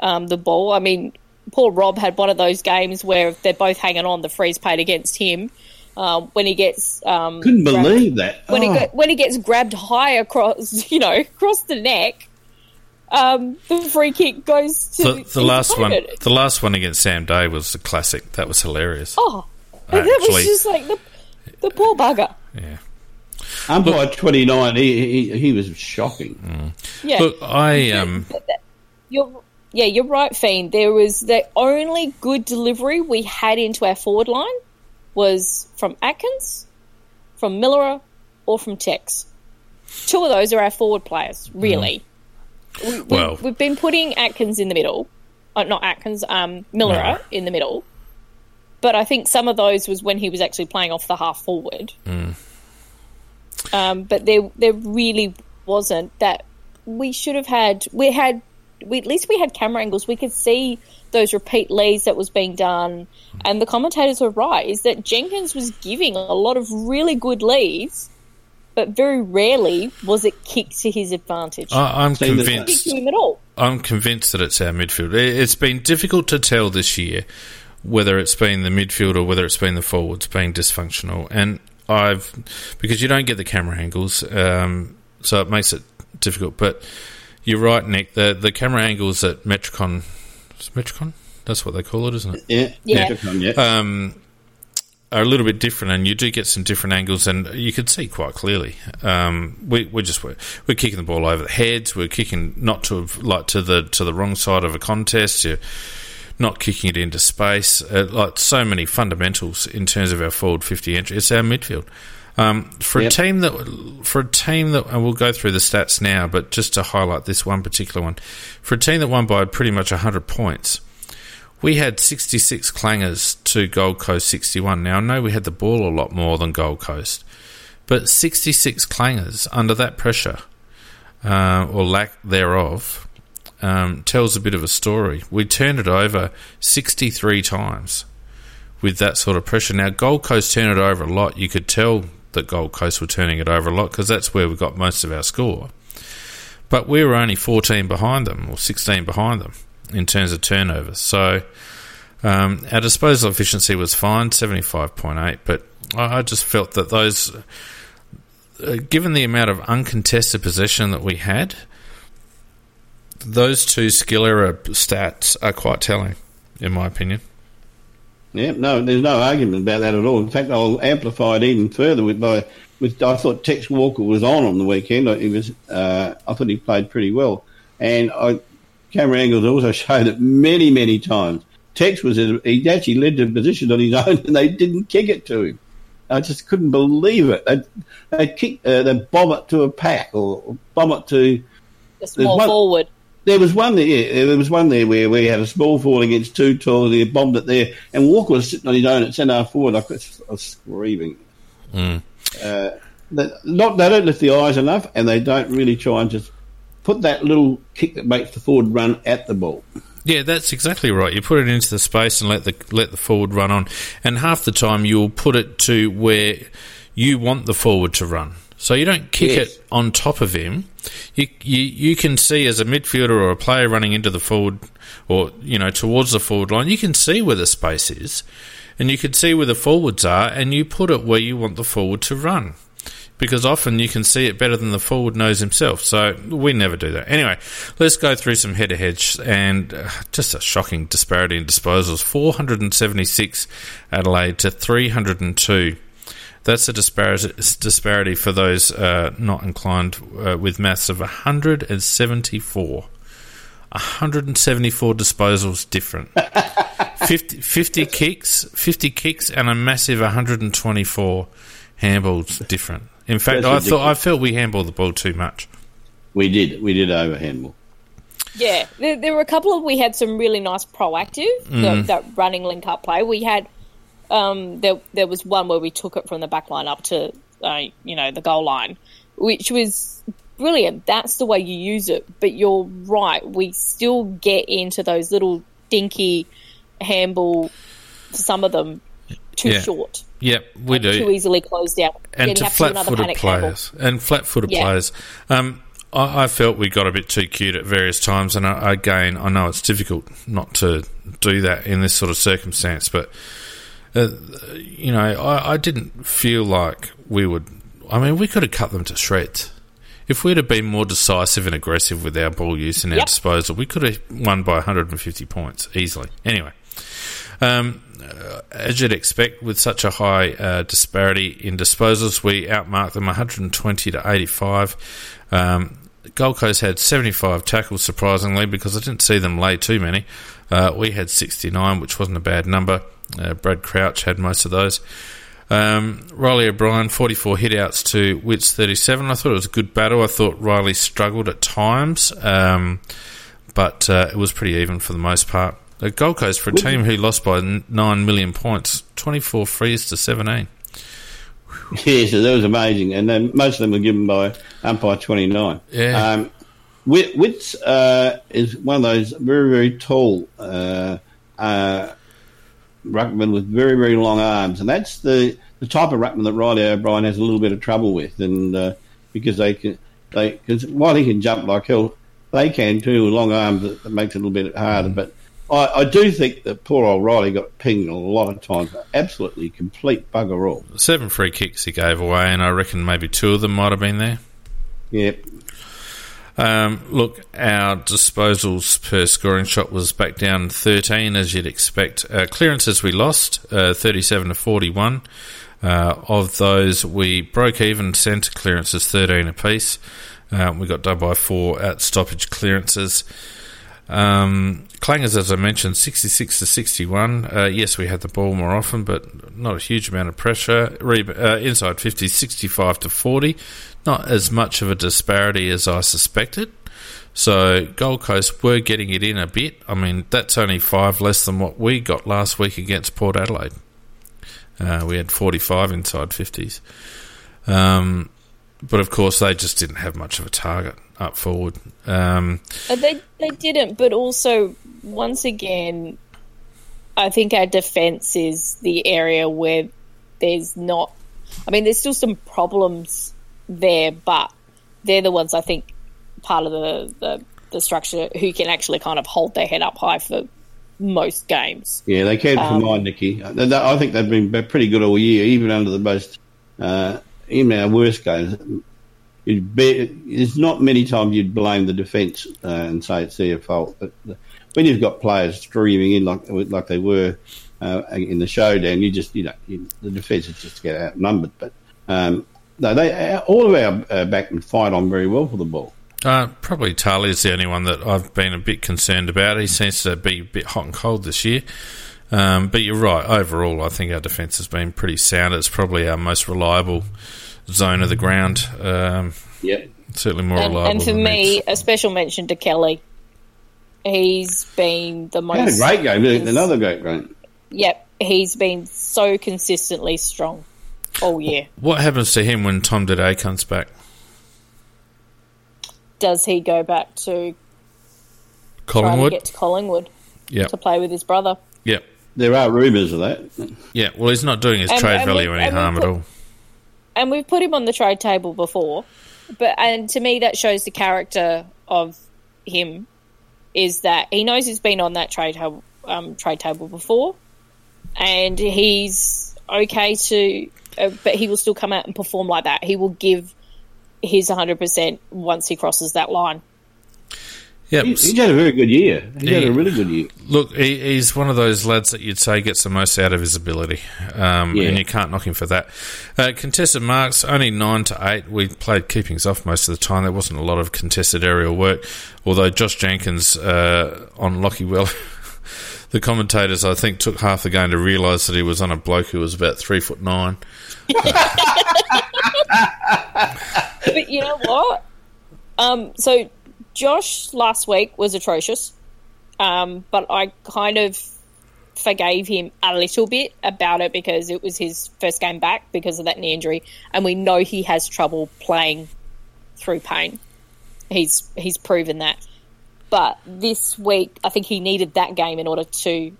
um, the ball. I mean, poor Rob had one of those games where they're both hanging on. The freeze paid against him um, when he gets um, couldn't grabbed, believe that when oh. he when he gets grabbed high across you know across the neck. Um, the free kick goes to the, the last one. The last one against Sam Day was a classic. That was hilarious. Oh, Actually, that was just like the, the poor bugger. Yeah. Umpire twenty nine, he, he he was shocking. Mm. Yeah, look, I um, you're yeah, you're right, Fiend. There was the only good delivery we had into our forward line was from Atkins, from Miller, or from Tex. Two of those are our forward players, really. Mm. We, well, we, have been putting Atkins in the middle, uh, not Atkins, um, Miller no. in the middle but I think some of those was when he was actually playing off the half forward. Mm. Um, but there, there really wasn't that. We should have had. We had. We, at least we had camera angles. We could see those repeat leads that was being done, and the commentators were right. Is that Jenkins was giving a lot of really good leads, but very rarely was it kicked to his advantage. I, am convinced. Him at all. I'm convinced that it's our midfield. It's been difficult to tell this year whether it's been the midfield or whether it's been the forwards being dysfunctional. And I've because you don't get the camera angles, um, so it makes it difficult. But you're right, Nick. The the camera angles at Metricon, Metricon, that's what they call it, isn't it? Yeah, yeah. Yeah. Um, are a little bit different, and you do get some different angles, and you can see quite clearly. Um, we, we're just we're, we're, kicking the ball over the heads. We're kicking not to like to the to the wrong side of a contest. You, not kicking it into space, uh, like so many fundamentals in terms of our forward fifty entry. It's our midfield. Um, for yep. a team that, for a team that, and we'll go through the stats now, but just to highlight this one particular one, for a team that won by pretty much hundred points, we had 66 clangers to Gold Coast 61. Now, I know we had the ball a lot more than Gold Coast, but 66 clangers under that pressure, uh, or lack thereof, um, tells a bit of a story. We turned it over 63 times with that sort of pressure. Now, Gold Coast turned it over a lot. You could tell that Gold Coast were turning it over a lot because that's where we got most of our score. But we were only 14 behind them or 16 behind them in terms of turnovers. So um, our disposal efficiency was fine, 75.8, but I, just felt that those, uh, given the amount of uncontested possession that we had, those two skill error stats are quite telling, in my opinion. Yeah, no, there's no argument about that at all. In fact, I'll amplify it even further with by with. I thought Tex Walker was on on the weekend. He was. Uh, I thought he played pretty well, and I, camera angles also showed it many, many times Tex was he actually led the position on his own, and they didn't kick it to him. I just couldn't believe it. They they kick, uh, they bomb it to a pack or bomb it to a small one, forward. There was one there. There was one there where we had a small forward against two tall. They bombed it there, and Walker was sitting on his own at centre forward. I was, I was screaming. Mm. Uh, not they don't lift the eyes enough, and they don't really try and just put that little kick that makes the forward run at the ball. Yeah, that's exactly right. You put it into the space and let the let the forward run on, and half the time you'll put it to where you want the forward to run. So you don't kick yes. it on top of him. You, you you can see as a midfielder or a player running into the forward or you know towards the forward line, you can see where the space is, and you can see where the forwards are, and you put it where you want the forward to run. Because often you can see it better than the forward knows himself. So we never do that. Anyway, let's go through some head to heads and uh, just a shocking disparity in disposals 476 Adelaide to 302 that's a disparity, disparity for those uh, not inclined uh, with maths of 174. 174 disposals different. 50, 50 kicks, 50 kicks, and a massive 124 handballs different. In fact, That's I ridiculous. thought I felt we handballed the ball too much. We did. We did over handball. Yeah, there, there were a couple of we had some really nice proactive the, that running link up play. We had um, there there was one where we took it from the back line up to uh, you know the goal line, which was brilliant. That's the way you use it. But you're right, we still get into those little dinky handball. Some of them too Yeah. short, Yep, we do. too easily closed out. and to flat-footed panic handball. players and flat-footed Yeah. players. Um, I, I felt we got a bit too cute at various times, and I, again, I know it's difficult not to do that in this sort of circumstance, but uh, you know, I, I didn't feel like we would. I mean, we could have cut them to shreds. If we'd have been more decisive and aggressive with our ball use and our Yep. disposal, we could have won by 150 points easily. Anyway, um, uh, as you'd expect, with such a high uh, disparity in disposals, we outmarked them 120 to 85. Um, Gold Coast had 75 tackles, surprisingly, because I didn't see them lay too many. Uh, we had 69, which wasn't a bad number. Uh, Brad Crouch had most of those. Um, Reilly O'Brien, 44 hitouts to Witts 37. I thought it was a good battle. I thought Reilly struggled at times, um, but uh, it was pretty even for the most part. The Gold Coast, for a team who lost by 9 million points, 24 frees to 17. Yes, so that was amazing, and then most of them were given by umpire twenty nine. Yeah. Um, Wit- Witts uh, is one of those very very tall uh, uh, ruckman with very very long arms, and that's the the type of ruckman that Reilly O'Brien has a little bit of trouble with, and uh, because they can they because while he can jump like hell, they can too. with Long arms that, that makes it a little bit harder, but. I, I do think that poor old Reilly got pinged a lot of times. Absolutely complete bugger all. Seven free kicks he gave away, and I reckon maybe two of them might have been there. Yep. Um, look, our disposals per scoring shot was back down 13, as you'd expect. Uh, clearances we lost, uh, 37 to 41. Uh, of those, we broke even centre clearances, 13 apiece. Uh, we got done by four at stoppage clearances. Um, clangers, as I mentioned, 66 to 61. Uh, yes, we had the ball more often, but not a huge amount of pressure. Re- uh, inside 50, 65 to 40. Not as much of a disparity as I suspected. So Gold Coast were getting it in a bit. I mean, that's only five less than what we got last week against Port Adelaide. Uh, we had 45 inside 50s. Um, but of course, they just didn't have much of a target up forward. Um, Uh, They they didn't, but also once again, I think our defense is the area where there's not. I mean, there's still some problems there, but they're the ones I think part of the the, the structure who can actually kind of hold their head up high for most games. Yeah, they can Um, for mine, Nicky. They- they- I think they've been pretty good all year, even under the most, uh, even our worst games. Be, there's not many times you'd blame the defence uh, and say it's their fault. But the, when you've got players streaming in like like they were uh, in the showdown, you just you know you, the defence is just get outnumbered. But um, no, they all of our uh, backmen fight on very well for the ball. Uh, probably Tali is the only one that I've been a bit concerned about. He seems to be a bit hot and cold this year. Um, but you're right. Overall, I think our defence has been pretty sound. It's probably our most reliable zone of the ground. Um, Yep. certainly more And, reliable. and for than me, Neds. a special mention to Kelly. He's been the most. Had a great game, another great game. Yep, he's been so consistently strong all year. what happens to him when Tom Doedee comes back? Does he go back to try to Collingwood. get to Collingwood Yep. to play with his brother? Yep. There are rumours of that. Yeah. Well, he's not doing his And- trade and value we- any and we harm at all. And we've put him on the trade table before, but and to me that shows the character of him is that he knows he's been on that trade table, um, trade table before, and he's okay to, uh, but he will still come out and perform like that. He will give his 100% once he crosses that line. Yep. He's, he's had a very good year. He's had a really good year. Look, he, he's one of those lads that you'd say gets the most out of his ability, um, Yeah. and you can't knock him for that. Uh, contested marks only nine to eight. We played keepings off most of the time. There wasn't a lot of contested aerial work, although Josh Jenkins uh, on Lockie Well the commentators, I think, took half the game to realise that he was on a bloke who was about three foot nine. but you know what? Um, so Josh last week was atrocious, um, but I kind of forgave him a little bit about it because it was his first game back because of that knee injury, and we know he has trouble playing through pain. He's he's proven that. But this week, I think he needed that game in order to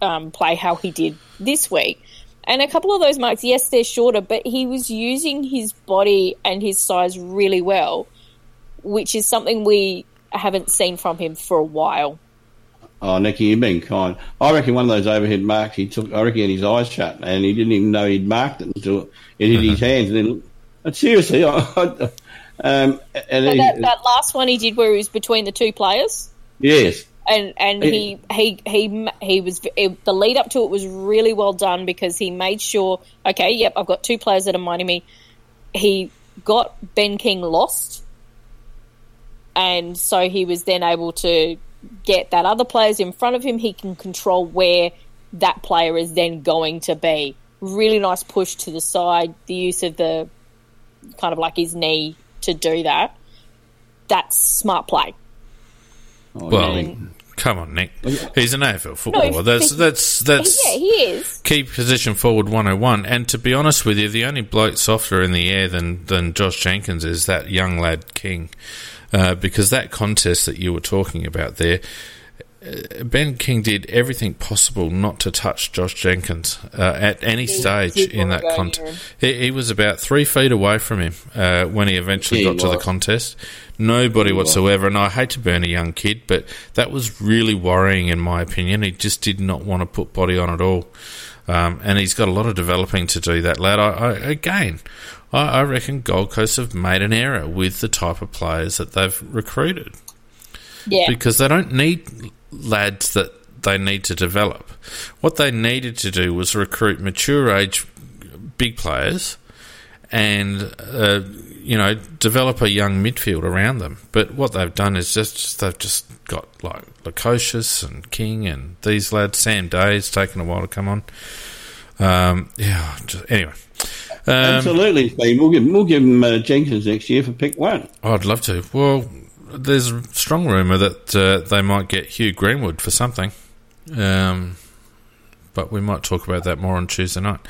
um, play how he did this week. And a couple of those marks, yes, they're shorter, but he was using his body and his size really well, which is something we haven't seen from him for a while. Oh, Nicky, you've been kind. I reckon one of those overhead marks he took, I reckon he had his eyes shut and he didn't even know he'd marked it until it hit his hands. And then, seriously, I, I, um, and he, that, that, last one he did where he was between the two players. Yes. And and he he he he was it, the lead up to it was really well done because he made sure okay yep I've got two players that are minding me. He got Ben King lost, and so he was then able to get that other players in front of him. He can control where that player is then going to be. Really nice push to the side. The use of the kind of like his knee to do that, that's smart play. Oh, well, and, come on, Nick. He's an AFL footballer. No, that's that's that's yeah, he is. Key position forward 101. And to be honest with you, the only bloke softer in the air than than Josh Jenkins is that young lad King, uh, because that contest that you were talking about there uh, Ben King did everything possible not to touch Josh Jenkins uh, at any he stage in that contest. He, he, was about three feet away from him uh, when he eventually got to the contest. Nobody whatsoever, and I hate to burn a young kid, but that was really worrying in my opinion. He just did not want to put body on at all. Um, and he's got a lot of developing to do, that lad. I, I, again, I, I reckon Gold Coast have made an error with the type of players that they've recruited. Yeah. Because they don't need lads that they need to develop. What they needed to do was recruit mature age big players and uh, you know develop a young midfield around them. But what they've done is just they've just got like Lukosius and King and these lads. Sam Day's taken a while to come on. Um, yeah. Just, anyway. Um, Absolutely, Steve. We'll give, we'll give him uh, Jenkins next year for pick one. I'd love to. Well, there's a strong rumour that uh, they might get Hugh Greenwood for something. Um, but we might talk about that more on Tuesday night.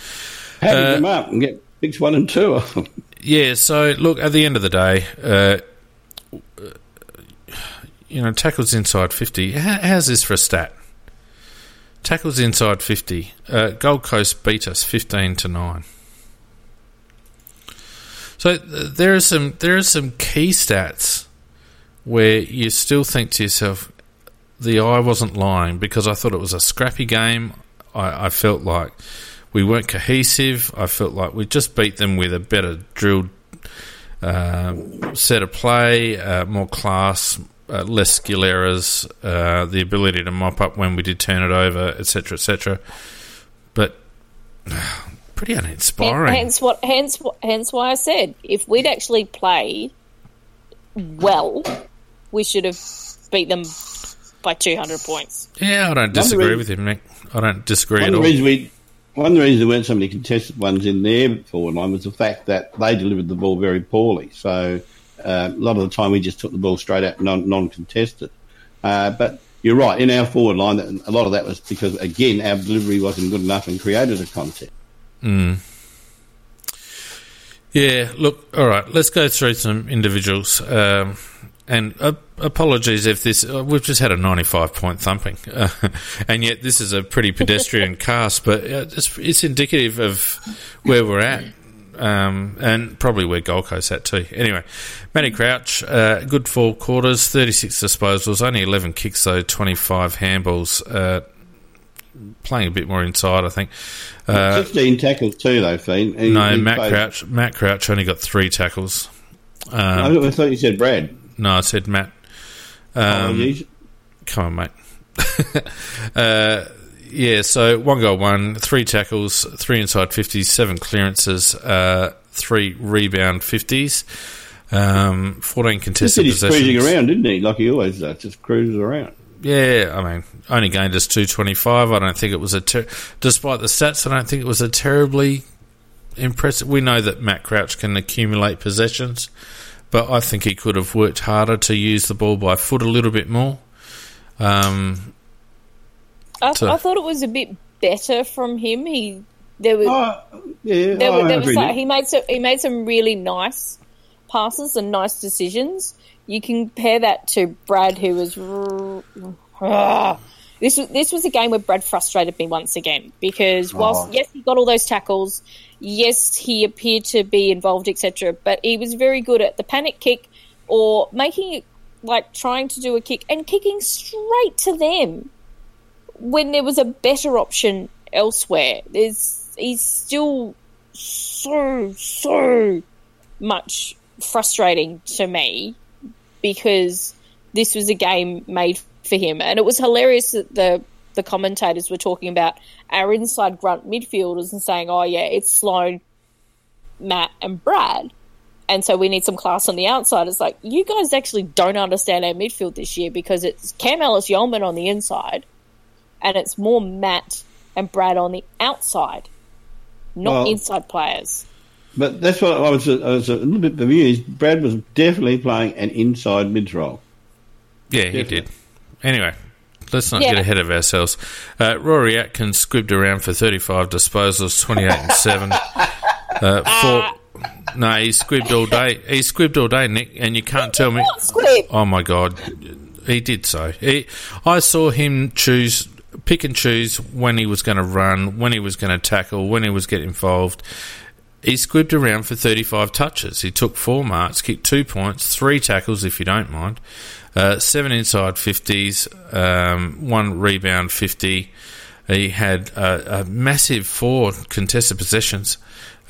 How uh, them up and get picks one and two Yeah, so look, at the end of the day, uh, you know, tackles inside 50. how's this for a stat? Tackles inside 50. Uh, Gold Coast beat us 15 to 9. So uh, there are some there are some key stats where you still think to yourself, the eye wasn't lying because I thought it was a scrappy game. I, I felt like we weren't cohesive. I felt like we just beat them with a better drilled uh, set of play, uh, more class, uh, less skill errors, uh, the ability to mop up when we did turn it over, etc., etc. But pretty uninspiring. Hence what, hence, hence why I said if we'd actually played well, we should have beat them by 200 points. Yeah, I don't disagree with him, Nick. I don't disagree at all. We, one of the reasons there weren't so many contested ones in their forward line was the fact that they delivered the ball very poorly. So uh, a lot of the time we just took the ball straight out non contested. Uh, but you're right, in our forward line, a lot of that was because, again, our delivery wasn't good enough and created a contest. Mm. Yeah, look, all right, let's go through some individuals. Um, and uh, apologies if this, uh, we've just had a 95 point thumping. Uh, and yet this is a pretty pedestrian cast, but it's, it's, indicative of where we're at. Um, and probably where Gold Coast at too. Anyway, Matty Crouch, uh, good four quarters, 36 disposals, only 11 kicks though, 25 handballs. Playing a bit more inside, I think. Uh, 15 tackles too, though, Fiend. no, Matt Crouch. Matt Crouch only got three tackles. Um, I thought you said Brad. No, I said Matt. Um, come on, mate. uh, yeah, so one goal, one, three tackles, three inside 50s, seven clearances, uh, three rebound 50s, um, 14 contested he's possessions. cruising around, didn't he? Like he always does, just cruises around. Yeah, I mean, only gained us 225. I don't think it was a, ter- despite the stats, I don't think it was a terribly impressive. We know that Matt Crouch can accumulate possessions, but I think he could have worked harder to use the ball by foot a little bit more. Um, I, I thought it was a bit better from him. He there was Oh, yeah, there, I there agree, was like, he made some he made some really nice passes and nice decisions. You can compare that to Brad, who was this was this was a game where Brad frustrated me once again because uh-huh. whilst Oh. yes he got all those tackles, yes he appeared to be involved etc. But he was very good at the panic kick or making it like trying to do a kick and kicking straight to them when there was a better option elsewhere. There's he's still so so much frustrating to me because this was a game made for him, and it was hilarious that the the commentators were talking about our inside grunt midfielders and saying, "Oh yeah, it's Sloane, Matt, and Brad." And so we need some class on the outside. It's like you guys actually don't understand our midfield this year because it's Cam Ellis-Yolmen on the inside, and it's more Matt and Brad on the outside, not Well- inside players. But that's what I was. I was a little bit bemused. Brad was definitely playing an inside mid role. Yeah, he did. Anyway, let's not Yeah. get ahead of ourselves. Uh, Rory Atkins squibbed around for 35 disposals, 28 and 7. Uh, four, no, he squibbed all day. He squibbed all day, Nick, and you can't tell me. Not squib. Oh my God, he did so. He, I saw him choose, pick and choose when he was going to run, when he was going to tackle, when he was getting involved. He squibbed around for 35 touches. He took four marks, kicked two points, three tackles, if you don't mind, uh, seven inside 50s, um, one rebound 50. He had a, a massive four contested possessions.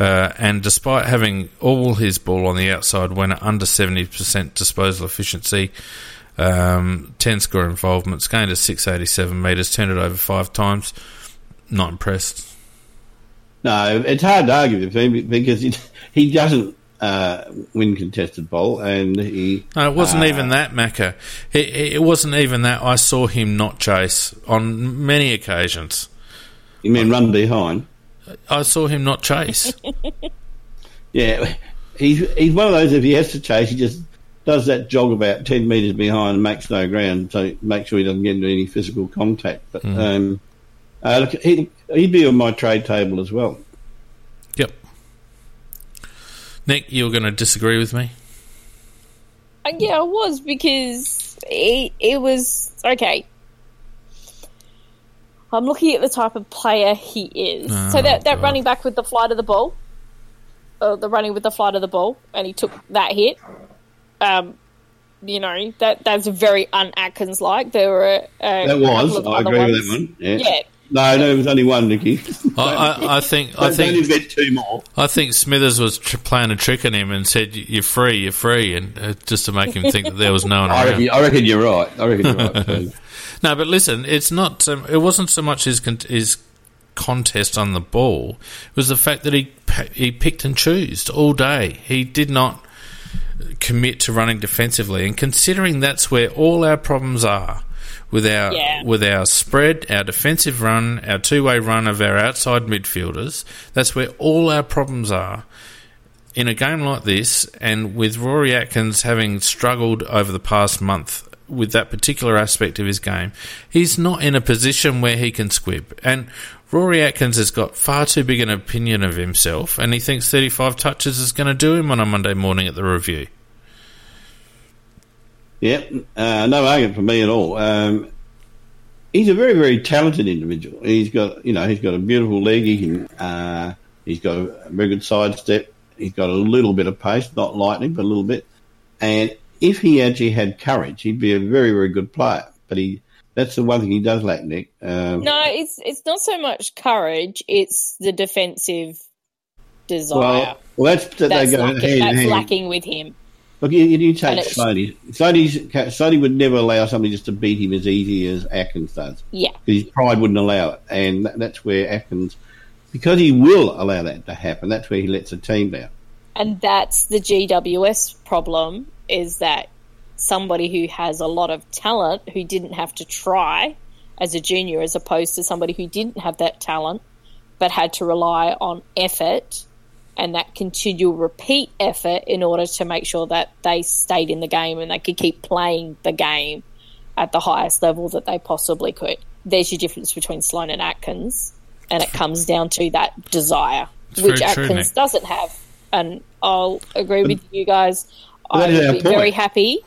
Uh, and despite having all his ball on the outside, went under 70% disposal efficiency, um, 10 score involvements, gained to 687 metres, turned it over five times. Not impressed. No, it's hard to argue with him because he, he doesn't uh, win contested ball, and he. No, it wasn't uh, even that, Macca. It, it wasn't even that. I saw him not chase on many occasions. You mean run behind? I saw him not chase. Yeah, he's he's one of those. If he has to chase, he just does that jog about ten metres behind and makes no ground, so make sure he doesn't get into any physical contact. But um, uh, look, he he'd be on my trade table as well. yep. Nick, you're going to disagree with me? Uh, Yeah, I was because it, it was okay. I'm looking at the type of player he is. so that, that God. running back with the flight of the ball, uh, the running with the flight of the ball, and he took that hit. Um, you know that that's very un Atkins like. There were uh, That was, a couple of I other agree with that one. Yeah. Yeah. No, no, it was only one, Nicky. I, I, I think. I Don't think. invent two more. I think Smithers was tr- playing a trick on him and said, "You're free, you're free," and uh, just to make him think that there was no one I around. reckon, I reckon you're right. I reckon you're right. No, but listen, it's not. Um, it wasn't so much his con- his contest on the ball. It was the fact that he he picked and chose all day. He did not commit to running defensively, and considering that's where all our problems are with our Yeah. with our spread, our defensive run, our two way run of our outside midfielders. That's where all our problems are. In a game like this, and with Rory Atkins having struggled over the past month with that particular aspect of his game, he's not in a position where he can squib. And Rory Atkins has got far too big an opinion of himself, and he thinks 35 touches is going to do him on a Monday morning at the review. Yeah, uh, no argument for me at all. Um, he's a very, very talented individual. He's got, you know, he's got a beautiful leg. He can, uh, he's got a very good sidestep. He's got a little bit of pace, not lightning, but a little bit. And if he actually had courage, he'd be a very, very good player. But he, that's the one thing he does lack, Nick. Um, No, it's it's not so much courage; it's the defensive desire well, well, that's that that's, they go lacking, that's lacking with him. Look, you, you take it's- Sloney. Would never allow somebody just to beat him as easy as Atkins does. Yeah, because his pride wouldn't allow it, and that, that's where Atkins, because he will allow that to happen, that's where he lets the team down. and that's the GWS problem: is that somebody who has a lot of talent who didn't have to try as a junior as opposed to somebody who didn't have that talent but had to rely on effort and that continual repeat effort in order to make sure that they stayed in the game and they could keep playing the game at the highest level that they possibly could. There's your difference between Sloane and Atkins, and it comes down to that desire, It's which true, Atkins doesn't have. And I'll agree with you guys. I would be point. very happy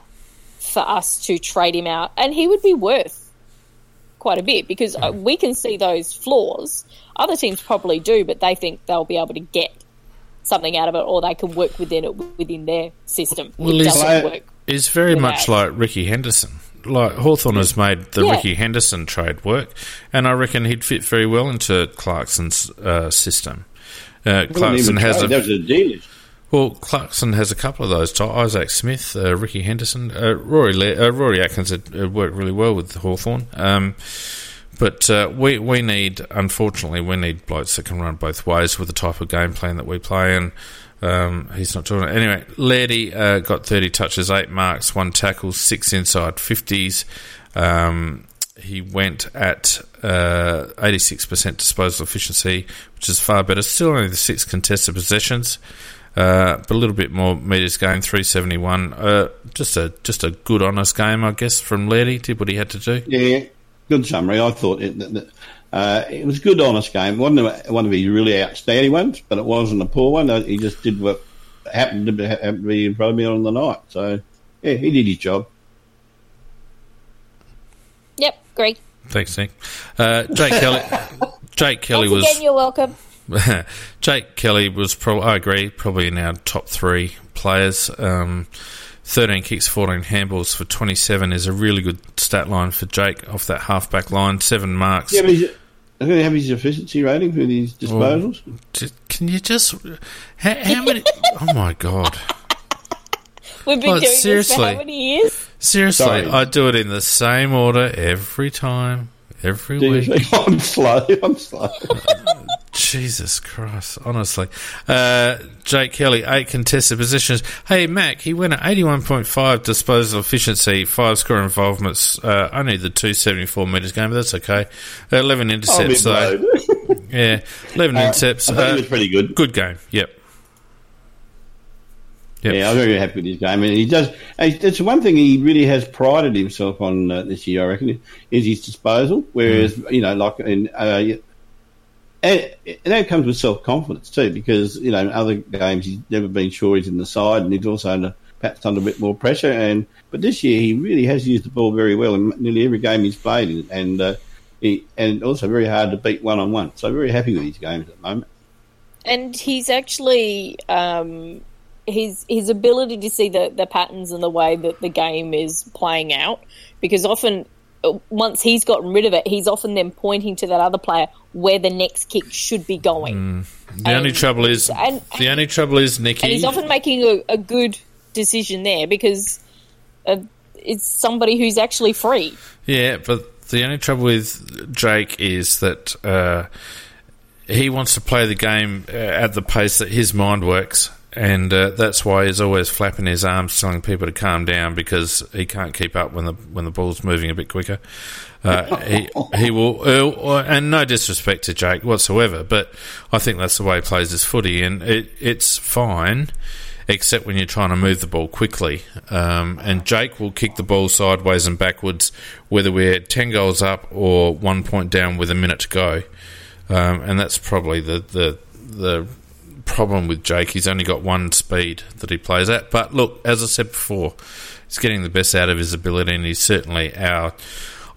for us to trade him out, and he would be worth quite a bit because uh, we can see those flaws. Other teams probably do, but they think they'll be able to get something out of it, or they can work within it within their system. Well, it doesn't work. is very without- much like Ricky Henderson. Like Hawthorn has made the Yeah. Ricky Henderson trade work, and I reckon he'd fit very well into Clarkson's uh, system. Uh, Clarkson has that a was a deal. well. Clarkson has a couple of those. Ty- Isaac Smith, uh, Ricky Henderson, uh, Rory Le- uh, Rory Atkins had, had worked really well with Hawthorn. Um, but uh, we we need, unfortunately, we need blokes that can run both ways with the type of game plan that we play, and um, he's not doing it. Anyway, Lairdy uh, got 30 touches, 8 marks, 1 tackle, 6 inside 50s. Um, he went at uh, 86% disposal efficiency, which is far better. Still only the 6 contested possessions. Uh, but a little bit more meters gained, 371. Uh, just a just a good, honest game, I guess, from Lairdy. Did what he had to do. Yeah, good summary. I thought it, that, that, uh, it was a good, honest game. wasn't one of his really outstanding ones, but it wasn't a poor one. Uh, He just did what happened to be, happened to be in front of me on the night. So, yeah, he did his job. Yep, great. Thanks, Nick. Uh, Jake Kelly. Jake Kelly Once was. again, you're welcome. Jake Kelly was probably, I agree, probably in our top three players. Um, 13 kicks, 14 handballs for 27 is a really good stat line for Jake off that halfback line. Seven marks. Yeah, but he's, I'm going to have his efficiency rating for his disposals. Just- Can you just. How, how many. oh my God. We've been Well, doing this for seriously. how many years? Seriously, Sorry. I do it in the same order every time, every Do week. think I'm slow? I'm slow. Jesus Christ, honestly. Uh, Jake Kelly, eight contested positions. Hey, Mac, he went at 81.5 disposal efficiency, five score involvements, uh, only the 274 metres game, but that's okay. 11 intercepts, though. Yeah, 11 intercepts. I he Uh, was pretty good. good game, yep. Yep. Yeah, I'm very happy with his game, and he does. It's one thing he really has prided himself on uh, this year. I reckon is his disposal. Whereas you know, like in, uh, and, and that comes with self confidence too, because you know, in other games he's never been sure he's in the side, and he's also under perhaps under a bit more pressure. And but this year he really has used the ball very well in nearly every game he's played in, and uh, he, and also very hard to beat one on one. So very happy with his games at the moment. and he's actually um, his his ability to see the, the patterns and the way that the game is playing out because often uh, once he's gotten rid of it he's often then pointing to that other player where the next kick should be going. The only trouble is, and- the only trouble is, Nicky. and he's often making a, a good decision there because uh, it's somebody who's actually free. Yeah, but the only trouble with Jake is that uh, he wants to play the game uh, at the pace that his mind works, and uh, that's why he's always flapping his arms, telling people to calm down because he can't keep up when the when the ball's moving a bit quicker. Uh, he he will, uh, and no disrespect to Jake whatsoever, but I think that's the way he plays his footy, and it, it's fine except when you're trying to move the ball quickly. Um, and Jake will kick the ball sideways and backwards, whether we're 10 goals up or one point down with a minute to go. Um, and that's probably the, the, the problem with Jake. He's only got one speed that he plays at. But look, as I said before, he's getting the best out of his ability, and he's certainly our,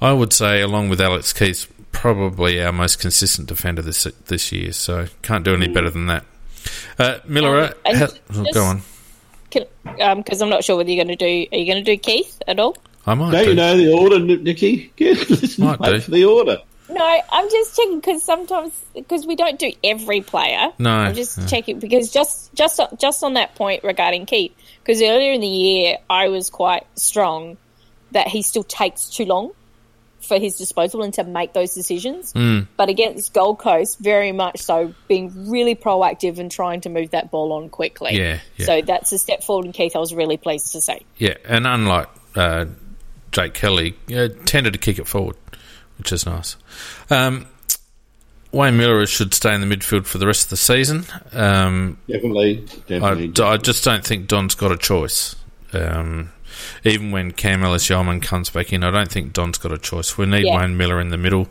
I would say, along with Alex Keath, probably our most consistent defender this this year. So can't do any better than that. Uh, Miller, Um, ha- just- go on. because I'm not sure whether you're going to do are you going to do Keath at all I might Don't do. you know the order, Nicky? Listen, Might wait do. for the order. No, I'm just checking because sometimes because we don't do every player. No, I'm just no. checking because just just just on that point regarding Keath, because earlier in the year I was quite strong that he still takes too long for his disposal and to make those decisions. Mm. But against Gold Coast, very much so, being really proactive and trying to move that ball on quickly. Yeah, yeah. So that's a step forward in Keath. I was really pleased to see. Yeah, and unlike uh, Jake Kelly uh, tended to kick it forward, which is nice. Um, Wayne Milera should stay in the midfield for the rest of the season. Um, definitely, definitely, I, I, just don't think Don's got a choice. Um, even when Cam Ellis-Yolmen comes back in, I don't think Don's got a choice. We need yeah. Wayne Milera in the middle.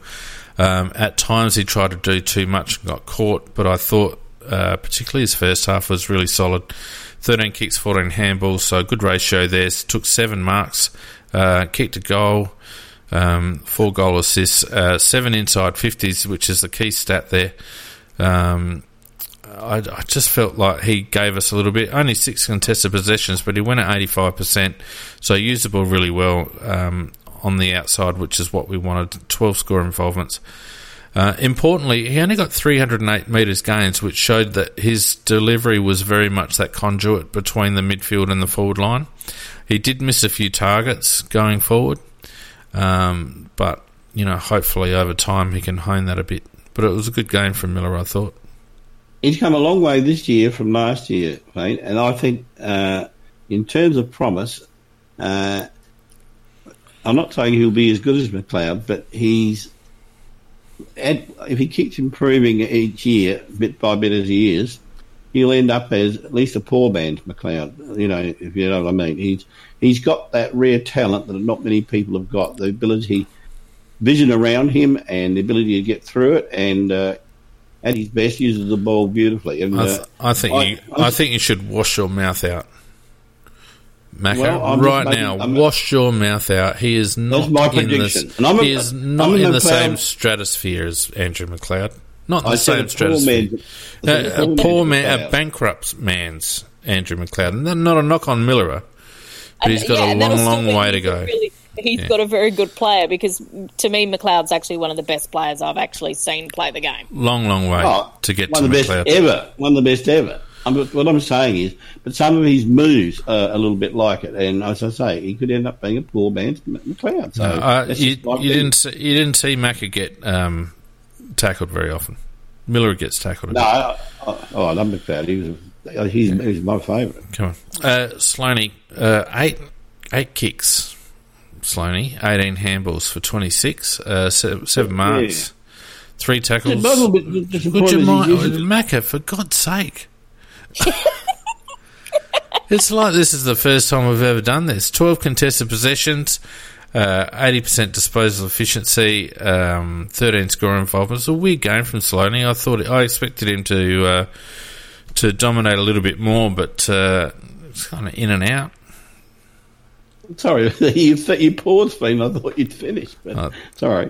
Um, at times he tried to do too much and got caught, but I thought, uh, particularly his first half, was really solid. 13 kicks, 14 handballs, so good ratio there. Took seven marks, uh, kicked a goal, um, four goal assists, uh, seven inside 50s, which is the key stat there. Um, I, I, just felt like he gave us a little bit. Only six contested possessions, but he went at 85%, so usable really well um, on the outside, which is what we wanted. 12 score involvements. Uh, importantly, he only got 308 metres gains, which showed that his delivery was very much that conduit between the midfield and the forward line. He did miss a few targets going forward, um, but you know, hopefully over time he can hone that a bit. But it was a good game from Milera, I thought. He's come a long way this year from last year, mate, and I think uh, in terms of promise, uh, I'm not saying he'll be as good as McLeod, but he's if he keeps improving each year, bit by bit as he is, he'll end up as at least a poor man's McLeod. You know, if you know what I mean. He's he's got that rare talent that not many people have got. The ability, vision around him, and the ability to get through it, and uh, at his best uses the ball beautifully. And, I, th- uh, I think I, you, I, I think you should wash your mouth out. Macca, well, right now, I'm, wash your mouth out. He is not in prediction. The, a, he is not in the same stratosphere as Andrew McLeod. Not in the same stratosphere. Poor man, a, a, poor man, a bankrupt man's Andrew McLeod. Not a knock on Milera, but he's got yeah, a long, long way to go. Really, he's yeah. got a very good player because to me, McLeod's actually one of the best players I've actually seen play the game. Long, long way oh, to get one to of the McLeod. best ever. One of the best ever. I'm, what I'm saying is, but some of his moves are a little bit like it, and as I say, he could end up being a poor man's McLeod. So uh, you, you didn't see, you didn't see Macca get um, tackled very often. Milera gets tackled. no, I, I, oh, I love McLeod. He was he's, he's my favourite. Come on, uh, Sloaney, uh, eight eight kicks. Sloaney, eighteen handballs for twenty six, uh, seven, seven marks, yeah. three tackles. Would you mind, Macca, for God's sake? it's like this is the first time we've ever done this. 12 contested possessions, uh, 80% disposal efficiency, um, 13 score involvement. It's a weird game from Sloaney. I thought I expected him to uh, to dominate a little bit more, but uh, it's kind of in and out. Sorry, you, you paused, Finn. I thought you'd finished, but uh, sorry.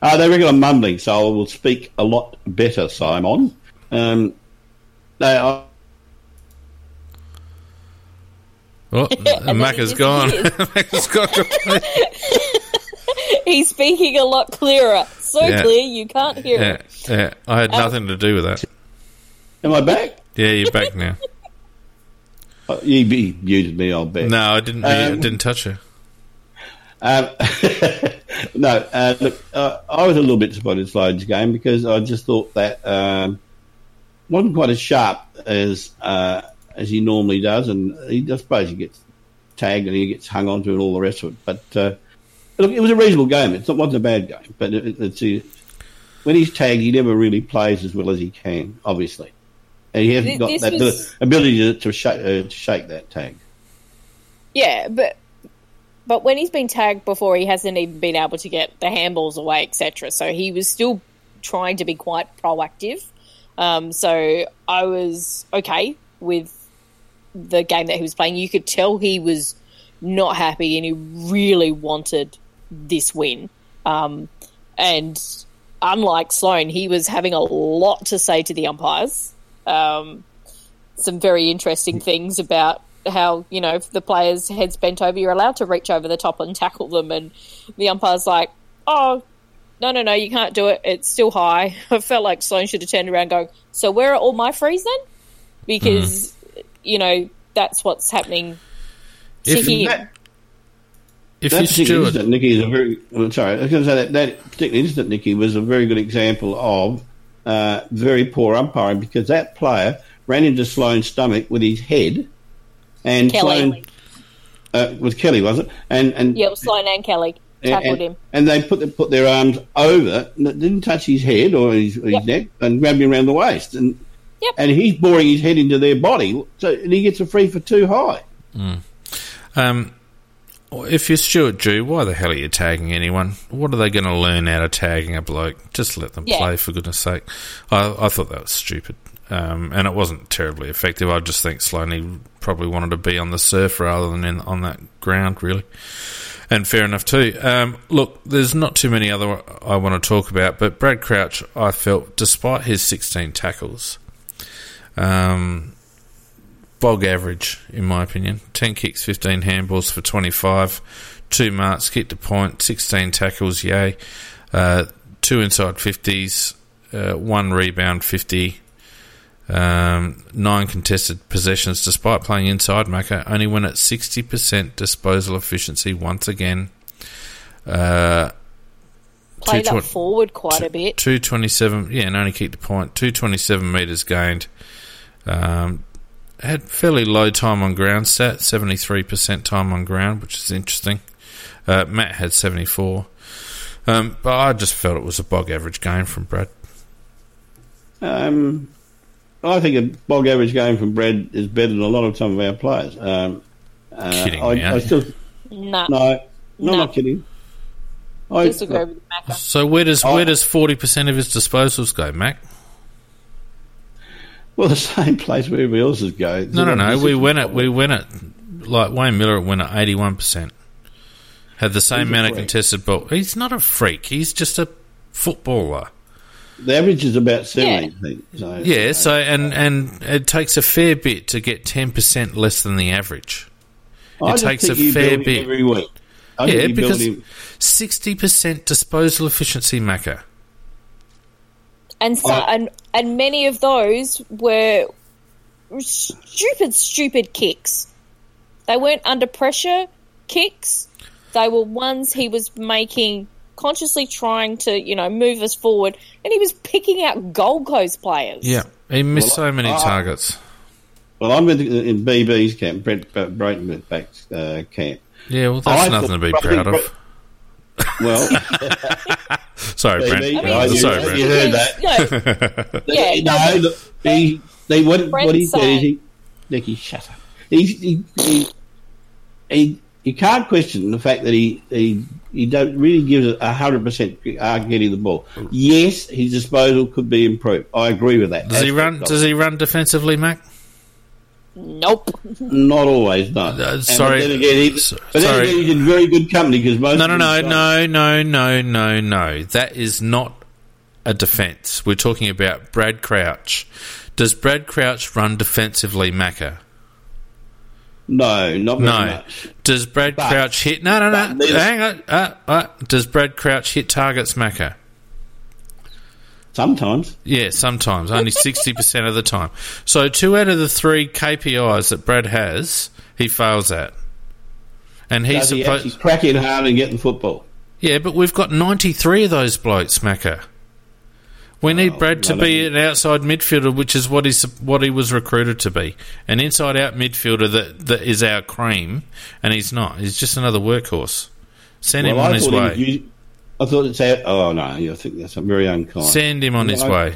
Uh, they reckon I'm mumbling, so I will speak a lot better, Simon. Um, no, Oh, Mac is gone. Mac has gone. He's speaking a lot clearer. So yeah. clear you can't hear yeah. him. Yeah, I had um, nothing to do with that. Am I back? Yeah, you're back now. You, you muted me, I'll bet. No, I didn't. Um, I didn't touch her. Um, no, uh, look, uh, I was a little bit disappointed in Sloan's game because I just thought that um, wasn't quite as sharp as uh, as he normally does, and he, I suppose he gets tagged and he gets hung onto and all the rest of it. But uh, look, it was a reasonable game. It wasn't a bad game, but it, it's a, when he's tagged, he never really plays as well as he can, obviously, and he hasn't got that was... ability to, to, shake, uh, to shake that tag. Yeah, but but when he's been tagged before, he hasn't even been able to get the handballs away, etc. So he was still trying to be quite proactive. Um, so I was okay with the game that he was playing, you could tell he was not happy and he really wanted this win. Um, and unlike Sloan, he was having a lot to say to the umpires. Um, some very interesting things about how, you know, if the players' heads bent over, you're allowed to reach over the top and tackle them. And the umpire's like, oh, no, no, no, you can't do it. It's still high. I felt like Sloan should have turned around going, so where are all my frees then? Because you know, that's what's happening to if him. That, if that particular incident, Nikki, is a very well, sorry. I was going to say that that particular incident, Nikki, was a very good example of uh, very poor umpiring because that player ran into Sloan's stomach with his head, and Kelly. Sloan, Uh, was Kelly, was it? And and yeah, it was Sloan and Kelly tackled and, him. and they put the, put their arms over, didn't touch his head or his, his Yep. neck, and grabbed him around the waist, and Yep. and he's boring his head into their body, so and he gets a free for too high. Um, if you're Stuart Dew, why the hell are you tagging anyone? What are they going to learn out of tagging a bloke? Just let them Yeah. play, for goodness sake. I, I thought that was stupid. Um, and it wasn't terribly effective. I just think Sloaney probably wanted to be on the surf rather than in, on that ground, really. And fair enough too. Um, look, there's not too many other I want to talk about, but Brad Crouch, I felt, despite his 16 tackles, um, bog average, in my opinion. 10 kicks, 15 handballs for 25, two marks, kicked a point, 16 tackles, yay. Uh, two inside 50s, uh, one rebound, 50. Um, nine contested possessions despite playing inside Macca. Only went at 60% disposal efficiency once again. Uh, Played up forward quite a bit. 227, yeah, and only kicked a point. 227 metres gained. Um, had fairly low time on ground stat, 73% time on ground, which is interesting. Uh, Matt had 74. Um, but I just felt it was a bog average game from Brad. Um, I think a bog average game from Brad is better than a lot of some of our players. Um, uh, Kidding I, me, I aren't still Nah, no, no, No. I'm not kidding. I, disagree with Macca. So where does where does 40% of his disposals go, Mac? Well, the same place where everybody else's go. No, no, no. We win it. We win it. Like Wayne Milera went at 81%. Had the same He's amount of contested ball. He's not a freak. He's just a footballer. The average is about seventy. I think. So, Yeah, so and and it takes a fair bit to get ten percent less than the average. I it just takes think a you fair bit. every week. I yeah, think you build because sixty percent disposal efficiency, Macca. And so, Uh, and and many of those were stupid, stupid kicks. They weren't under pressure kicks. They were ones he was making consciously trying to, you know, move us forward, and he was picking out Gold Coast players. Yeah, he missed Well, so many I- targets. Well, I'm in, in BB's camp, Brent Brent Breitenbach's uh, camp. Yeah, well, that's I nothing to be proud of. Well, Sorry, BB, Brent. I mean, I Sorry, that. Brent. You heard that. No, Yeah, no, no, look, he, they, what, what he Brent's said is he, Nicky, shut up. He, he, he, he, you can't question the fact that he, he, he don't really gives a hundred percent getting the ball. Yes, his disposal could be improved. I agree with that. Does he run? Does he run defensively, Mac? Nope. Not always, no. Uh, And sorry. then again, he, S- but then again, he's in very good company because most. No, no, no, no, no, no, no, no. That is not a defence. We're talking about Brad Crouch. Does Brad Crouch run defensively, Macca? No, not very No. much. Does Brad But- Crouch hit? No, no, no. Hang on. Uh, uh, does Brad Crouch hit targets, Macca? Sometimes. Yeah, sometimes. Only 60% of the time. So two out of the three KPIs that Brad has, he fails at. And he's Does he supposed. actually crack in hard and getting football? Yeah, but we've got 93 of those blokes, Macca. We need Oh, Brad to be an outside midfielder, which is what he's what he was recruited to be. An inside out midfielder that, that is our cream, and he's not. He's just another workhorse. Send him Well, on I his thought he way. I thought it's out. Oh no, I think that's very unkind. Send him on his No. way.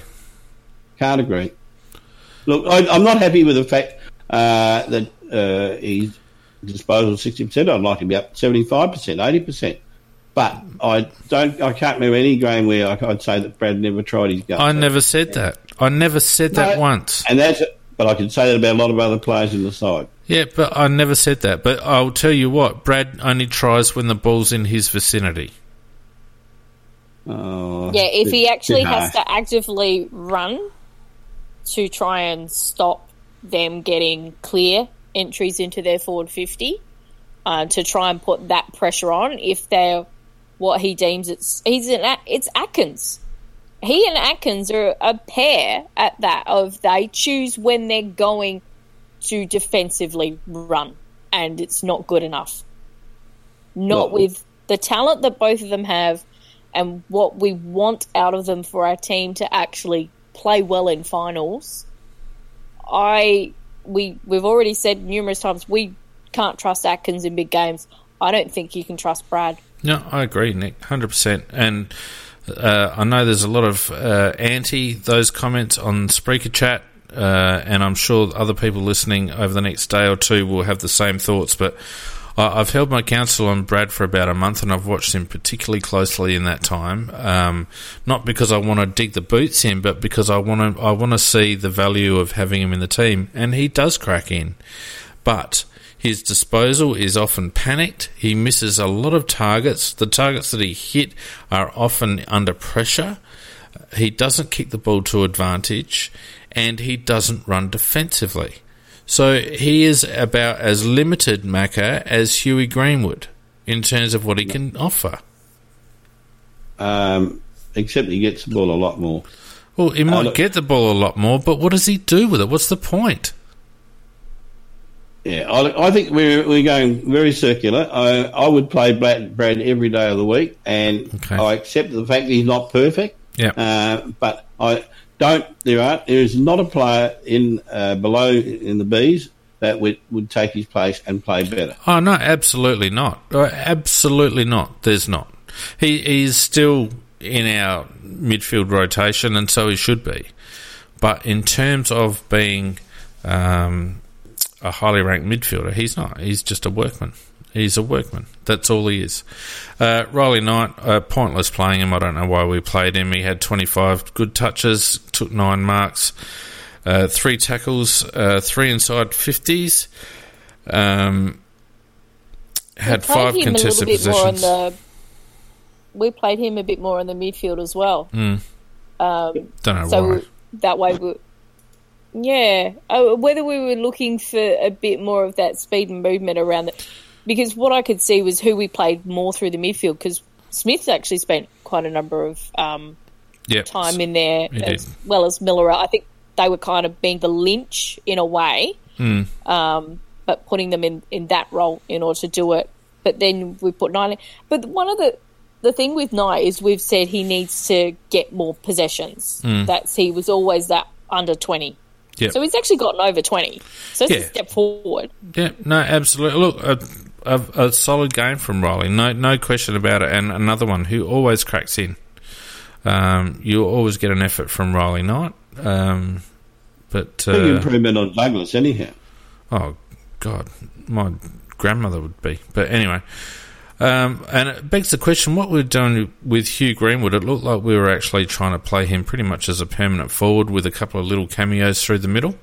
Can't agree. Look, I, I'm not happy with the fact uh, that uh, his disposal sixty percent. I'd like him to be up seventy five percent, eighty percent. But I don't. I can't remember any game where I- I'd say that Brad never tried his guts. I never said that. I never said that No. once. and that's. But I can say that about a lot of other players in the side. Yeah, but I never said that. But I'll tell you what, Brad only tries when the ball's in his vicinity. Oh, Yeah, if he actually has to actively run to try and stop them getting clear entries into their forward 50, uh, to try and put that pressure on, if they're what he deems it's, he's an, it's Atkins. He and Atkins are a pair at that of they choose when they're going to defensively run, and it's not good enough. Not with the talent that both of them have and what we want out of them for our team to actually play well in finals. I we we've already said numerous times we can't trust Atkins in big games, I don't think you can trust Brad. No, I agree, Nick, hundred percent. And uh, I know there's a lot of uh, anti those comments on Spreaker chat, uh, and I'm sure other people listening over the next day or two will have the same thoughts. But I've held my counsel on Brad for about a month, and I've watched him particularly closely in that time. Um, not because I want to dig the boots in, but because I want to I want to see the value of having him in the team, and he does crack in. But his disposal is often panicked. He misses a lot of targets. The targets that he hit are often under pressure. He doesn't kick the ball to advantage, and he doesn't run defensively. So he is about as limited, Macca, as Huey Greenwood in terms of what he can offer. Um, except he gets the ball a lot more. Well, he might uh, get the ball a lot more, but what does he do with it? What's the point? Yeah, I, I think we're, we're going very circular. I, I would play Brad, Brad every day of the week, and okay. I accept the fact that he's not perfect. Yeah. Uh, but I don't there are there is not a player in uh, below in the Bs that would, would take his place and play better. Oh no, absolutely not. Uh, absolutely not. There's not. He he's still in our midfield rotation, and so he should be. But in terms of being um, a highly ranked midfielder, he's not. He's just a workman. He's a workman. That's all he is. Uh, Riley Knight, uh, pointless playing him. I don't know why we played him. He had 25 good touches, took nine marks, uh, three tackles, uh, three inside 50s. Um, had five contested possessions. The, we played him a bit more in the midfield as well. Mm. Um, don't know so why. that way we yeah, uh, whether we were looking for a bit more of that speed and movement around it, because what I could see was who we played more through the midfield. Because Smith's actually spent quite a number of um, yep. time in there, as well as Milera. I think they were kind of being the lynch in a way, mm. um, but putting them in, in that role in order to do it. But then we put nine. But one of the the thing with Knight is we've said he needs to get more possessions. Mm. That's he was always that under twenty. Yep. So he's actually gotten over 20. So it's yeah. a step forward. Yeah, no, absolutely. Look, a, a, a, solid game from Riley, no, no question about it. And another one who always cracks in. Um, you always get an effort from Riley Knight. Um, but uh, big improvement on Douglas, anyhow. Oh God, my grandmother would be. But anyway, um, and it begs the question: What we're doing with Hugh Greenwood? It looked like we were actually trying to play him pretty much as a permanent forward with a couple of little cameos through the middle.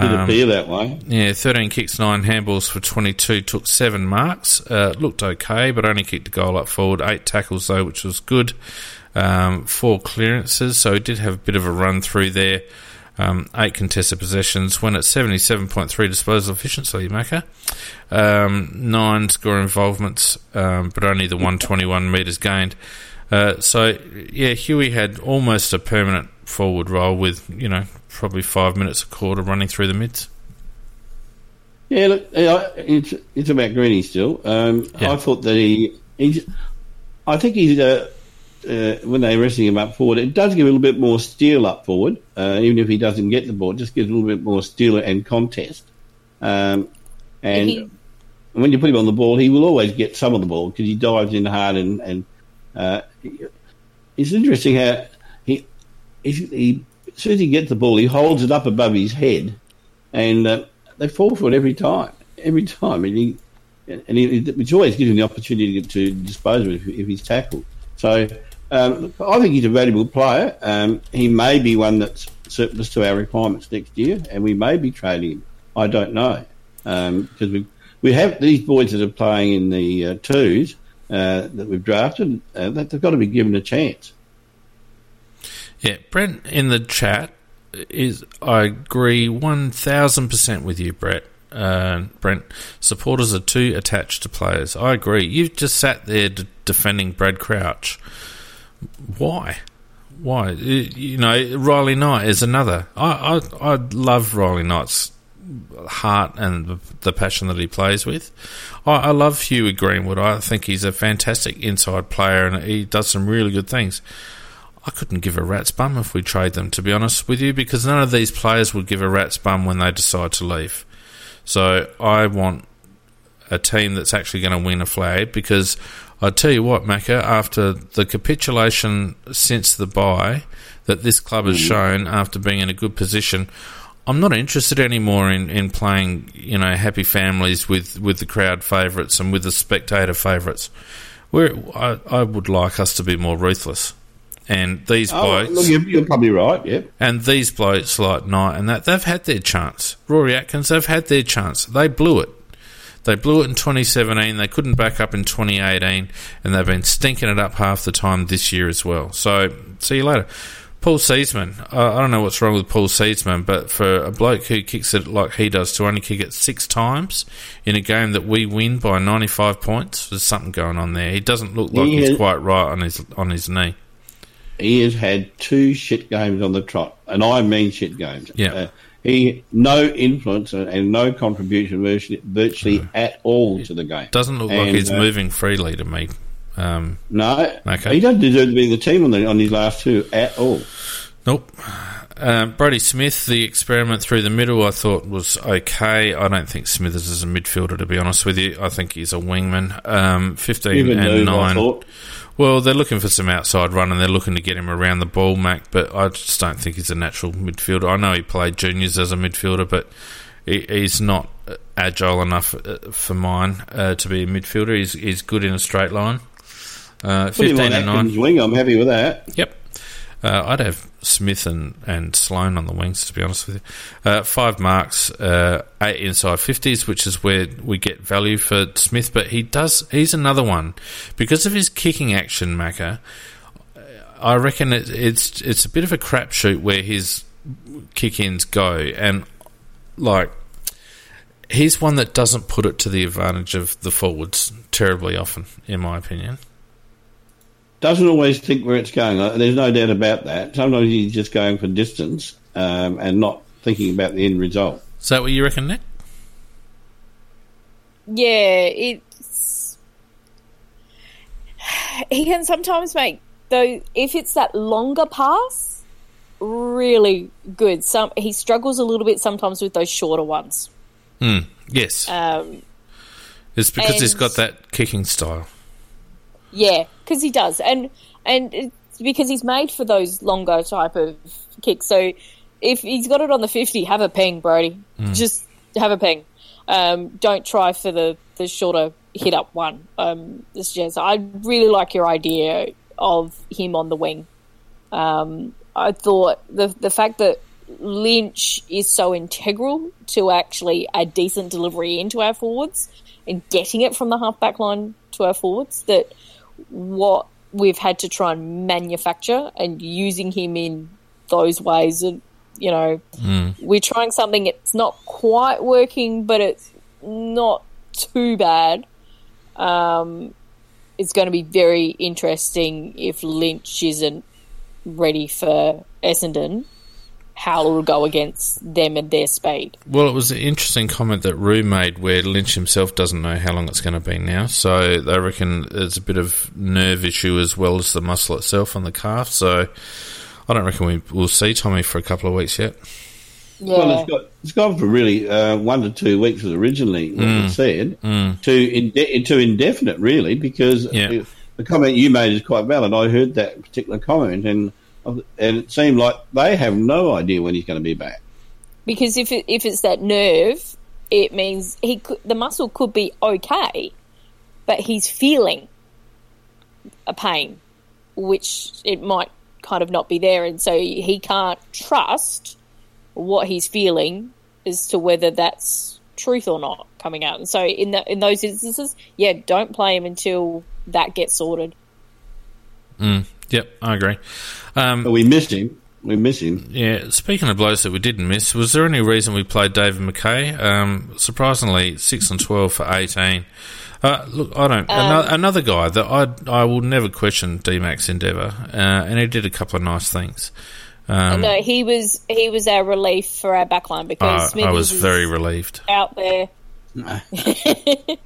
Did um, appear that way. Yeah, 13 kicks, 9 handballs for 22, took 7 marks. Uh, looked okay, but only kicked a goal up forward. 8 tackles, though, which was good. Um, 4 clearances, so he did have a bit of a run through there. Um, eight contested possessions, went at 77.3 disposal efficiency, Macca. Um, nine score involvements, um, but only the 121 metres gained. Uh, so, yeah, Huey had almost a permanent forward role with, you know, probably five minutes a quarter running through the mids. Yeah, look, it's, it's about Greeny still. Um, yeah. I thought that he, he's, I think he's uh, uh, when they're resting him up forward, it does give a little bit more steel up forward, uh, even if he doesn't get the ball. It just gives a little bit more steel and contest. Um, and he, when you put him on the ball, he will always get some of the ball because he dives in hard and, and uh, it's interesting how he, he, he, as soon as he gets the ball, he holds it up above his head, and uh, they fall for it every time, every time, and he, and he, which always gives him the opportunity to, dispose of it if, if he's tackled. So um, I think he's a valuable player. Um, he may be one that's surplus to our requirements next year, and we may be trading him. I don't know because um, we we have these boys that are playing in the uh, twos uh, that we've drafted. Uh, they've got to be given a chance. Yeah, Brent in the chat is. I agree one thousand percent with you, Brett. Uh, Brent, supporters are too attached to players. I agree. You've just sat there d- defending Brad Crouch why? Why? You know, Riley Knight is another. I, I, I love Riley Knight's heart and the passion that he plays with. I, I love Huey Greenwood. I think he's a fantastic inside player and he does some really good things. I couldn't give a rat's bum if we trade them, to be honest with you, because none of these players would give a rat's bum when they decide to leave. So I want a team that's actually going to win a flag because I tell you what, Macca, after the capitulation since the bye that this club has mm. shown after being in a good position, I'm not interested anymore in, in playing, you know, happy families with, with the crowd favourites and with the spectator favourites. Where I, I would like us to be more ruthless. And these oh, blokes, look, you're, you're, probably right. Yeah. And these blokes like Knight and that they've had their chance. Rory Atkins, they've had their chance. They blew it. They blew it in 2017. They couldn't back up in 2018, and they've been stinking it up half the time this year as well. So see you later. Paul Seedsman. Uh, I don't know what's wrong with Paul Seedsman, but for a bloke who kicks it like he does to only kick it six times in a game that we win by 95 points, there's something going on there. He doesn't look like he he's quite right on his on his knee. He has had two shit games on the trot, and I mean shit games. Yeah. Uh, he no influence and no contribution virtually, virtually no. at all to the game. Doesn't look and, like he's uh, moving freely to me. Um, no, okay. he doesn't deserve to be in the team on, the, on his last two at all. Nope. Um, Brodie Smith, the experiment through the middle, I thought was okay. I don't think Smithers is a midfielder, to be honest with you. I think he's a wingman. Um, 15 Even and 9. Well, they're looking for some outside run and they're looking to get him around the ball, Mac, but I just don't think he's a natural midfielder. I know he played juniors as a midfielder, but he, he's not agile enough uh, for mine uh, to be a midfielder. He's, he's good in a straight line. Uh, 15 and 9. Wing, I'm happy with that. Yep. Uh, I'd have Smith and, and Sloan on the wings, to be honest with you. Uh, five marks, uh, eight inside 50s, which is where we get value for Smith, but he does, he's another one. Because of his kicking action, Macca, I reckon it, it's, it's a bit of a crapshoot where his kick ins go, and like, he's one that doesn't put it to the advantage of the forwards terribly often, in my opinion doesn't always think where it's going. There's no doubt about that. Sometimes he's just going for distance um, and not thinking about the end result. Is that what you reckon, Nick? Yeah, it's he can sometimes make though if it's that longer pass, really good. Some he struggles a little bit sometimes with those shorter ones. Hmm. yes, um, it's because he's got that kicking style. Yeah, because he does, and and it's because he's made for those longer type of kicks. So if he's got it on the fifty, have a ping, Brodie. Mm. Just have a ping. Um, don't try for the the shorter hit up one. Um, this just I really like your idea of him on the wing. Um, I thought the the fact that Lynch is so integral to actually a decent delivery into our forwards and getting it from the halfback line to our forwards that what we've had to try and manufacture and using him in those ways and you know mm. we're trying something it's not quite working but it's not too bad um, it's going to be very interesting if lynch isn't ready for essendon how it'll go against them and their speed. Well, it was an interesting comment that Rue made where Lynch himself doesn't know how long it's going to be now. So they reckon it's a bit of nerve issue as well as the muscle itself on the calf. So I don't reckon we, will see Tommy for a couple of weeks yet. Yeah. Well, it's, got, it's gone for really uh, one to two weeks was originally mm. said mm. to inde- to indefinite really because yeah. the comment you made is quite valid. I heard that particular comment and and it seemed like they have no idea when he's going to be back. Because if it, if it's that nerve, it means he could, the muscle could be okay, but he's feeling a pain, which it might kind of not be there, and so he can't trust what he's feeling as to whether that's truth or not coming out. And so in the, in those instances, yeah, don't play him until that gets sorted. Mm, yep, I agree. Um, we missed him. We miss him. Yeah. Speaking of blows that we didn't miss, was there any reason we played David Mackay? Um, surprisingly, six and twelve for eighteen. Uh, look, I don't. Um, another, another, guy that I I will never question DMAC's endeavour, uh, and he did a couple of nice things. Um, no, he was he was our relief for our backline because I was very relieved out there.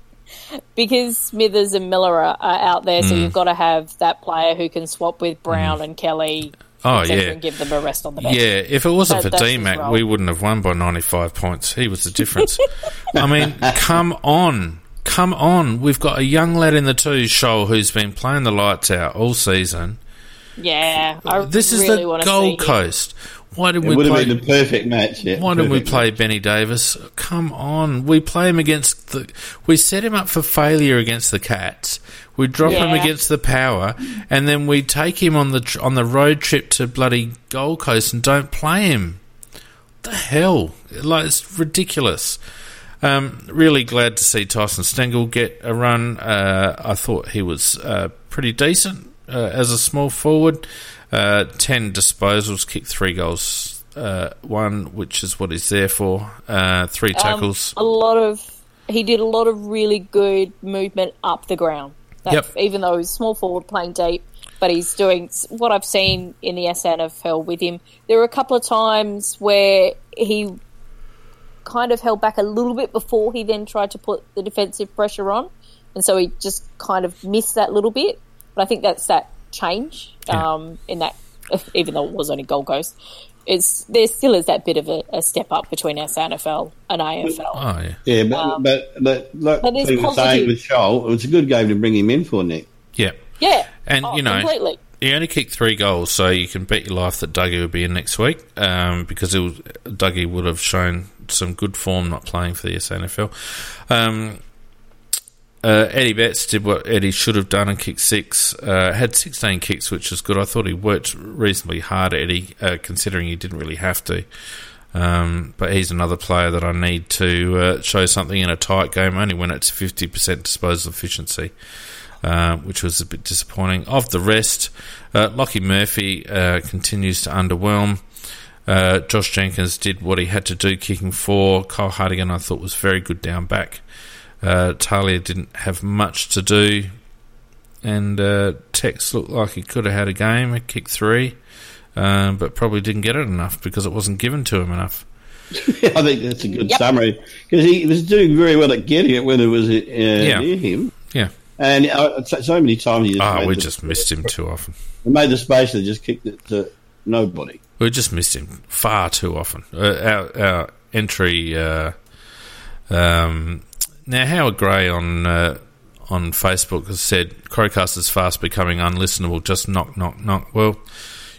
because Smithers and Milera are, out there, so mm. you've got to have that player who can swap with Brown mm. and Kelly. Oh yeah, and give them a rest on the bench. Yeah, if it wasn't that, for DMAC, we wouldn't have won by ninety-five points. He was the difference. I mean, come on, come on. We've got a young lad in the two, Shoal, who's been playing the lights out all season. Yeah, I This is the want to Gold Coast. him. Coast. Why did It we would have play? been the perfect match. Yeah, Why didn't we play match. Benny Davis? Come on, we play him against the. We set him up for failure against the Cats. We drop him against the Power, and then we take him on the on the road trip to bloody Gold Coast and don't play him. The hell, like it's ridiculous. Um, really glad to see Tyson Stengel get a run. Uh, I thought he was uh, pretty decent uh, as a small forward. Uh, Ten disposals, kicked three goals, uh, one which is what he's there for. Uh, three Um, tackles. a lot of he did a lot of really good movement up the ground. That, Yep. Even though he's small forward playing deep, but he's doing what I've seen in the SANFL with him. There were a couple of times where he kind of held back a little bit before he then tried to put the defensive pressure on, and so he just kind of missed that little bit. But I think that's that change Yeah. um, in that, even though it was only Gold Coast. It's there still is that bit of a, a step up between SANFL and AFL. oh yeah, Yeah, but but but like but there's Pete was saying with Shoal, it was a good game to bring him in for Nick. yeah. Yeah, And, Oh, you know, completely. He only kicked three goals, so you can bet your life that Dougie will be in next week um, because it was, Dougie would have shown some good form not playing for the SANFL. Um, uh, Eddie Betts did what Eddie should have done and kicked six. Uh, had 16 kicks, which was good. I thought he worked reasonably hard, Eddie, uh, considering he didn't really have to. Um, but he's another player that I need to uh, show something in a tight game, only when it's 50% disposal efficiency uh, which was a bit disappointing. Of the rest, uh, Lachie Murphy continues to underwhelm. Josh Jenkins did what he had to do, kicking four. Kyle Hartigan, I thought, was very good down back. Uh, Talia didn't have much to do. And uh, Tex looked like he could have had a game, he kicked three, um, but probably didn't get it enough because it wasn't given to him enough. I think that's a good Yep. summary because he was doing very well at getting it when it was uh, near him, Yeah. and uh, so, so many times he just Ah, we the, just missed him too often. he made the space and just kicked it to nobody. We just missed him far too often. Uh, our, our entry. Uh, um, now, Howard Gray on uh, on Facebook has said Crowcast is fast becoming unlistenable. Just knock, knock, knock. Well,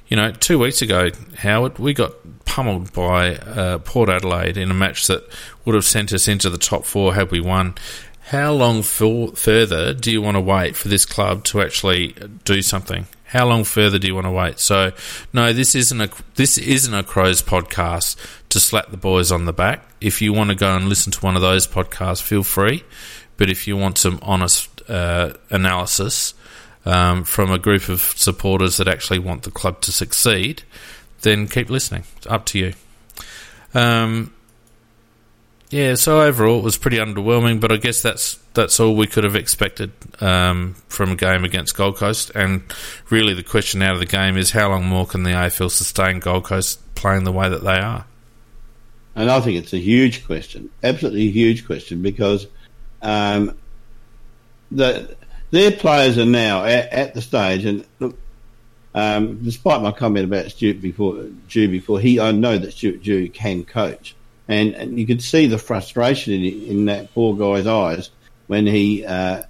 you know, two weeks ago, Howard, we got pummeled by uh, Port Adelaide in a match that would have sent us into the top four had we won. How long for, further do you want to wait for this club to actually do something? How long further do you want to wait? So, no, this isn't a this isn't a Crows podcast to slap the boys on the back. If you want to go and listen to one of those podcasts, feel free. But if you want some honest uh, analysis um, from a group of supporters that actually want the club to succeed, then keep listening. It's up to you. Um, yeah, so overall it was pretty underwhelming, but I guess that's that's all we could have expected um, from a game against Gold Coast. And really, the question out of the game is how long more can the AFL sustain Gold Coast playing the way that they are? And I think it's a huge question, absolutely huge question, because um, the their players are now at, at the stage, and look, um, despite my comment about Stuart before, Dew before, he I know that Stuart Dew can coach, and, and you could see the frustration in, in that poor guy's eyes when he uh,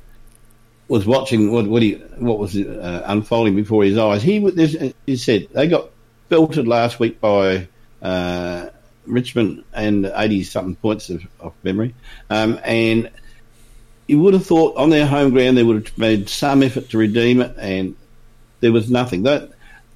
was watching what what he what was uh, unfolding before his eyes. He there's- he said they got belted last week by. Uh, Richmond and 80 something points of, of memory. Um, and you would have thought on their home ground they would have made some effort to redeem it, and there was nothing. That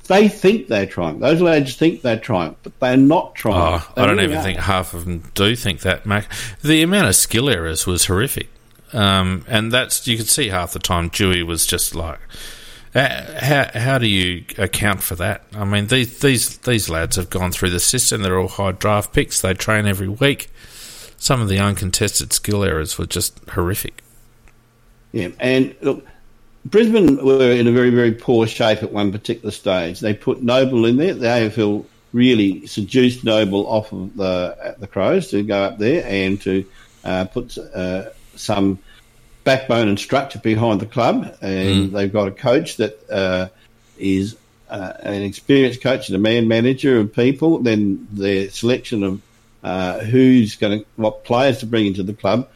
they think they're trying. Those lads think they're trying, but they're not trying. Oh, I don't even think half of them do think that, Mac. The amount of skill errors was horrific. Um, and that's, you could see half the time Dewey was just like, uh, how, how do you account for that? I mean, these, these, these lads have gone through the system. They're all high draft picks. They train every week. Some of the uncontested skill errors were just horrific. Yeah, and look, Brisbane were in a very, very poor shape at one particular stage. They put Noble in there. The AFL really seduced Noble off of the the Crows to go up there and to uh, put uh, some backbone and structure behind the club. And they've got a coach that uh, is uh, an experienced coach and a man manager of people. Then their selection of uh, who's going to what players to bring into the club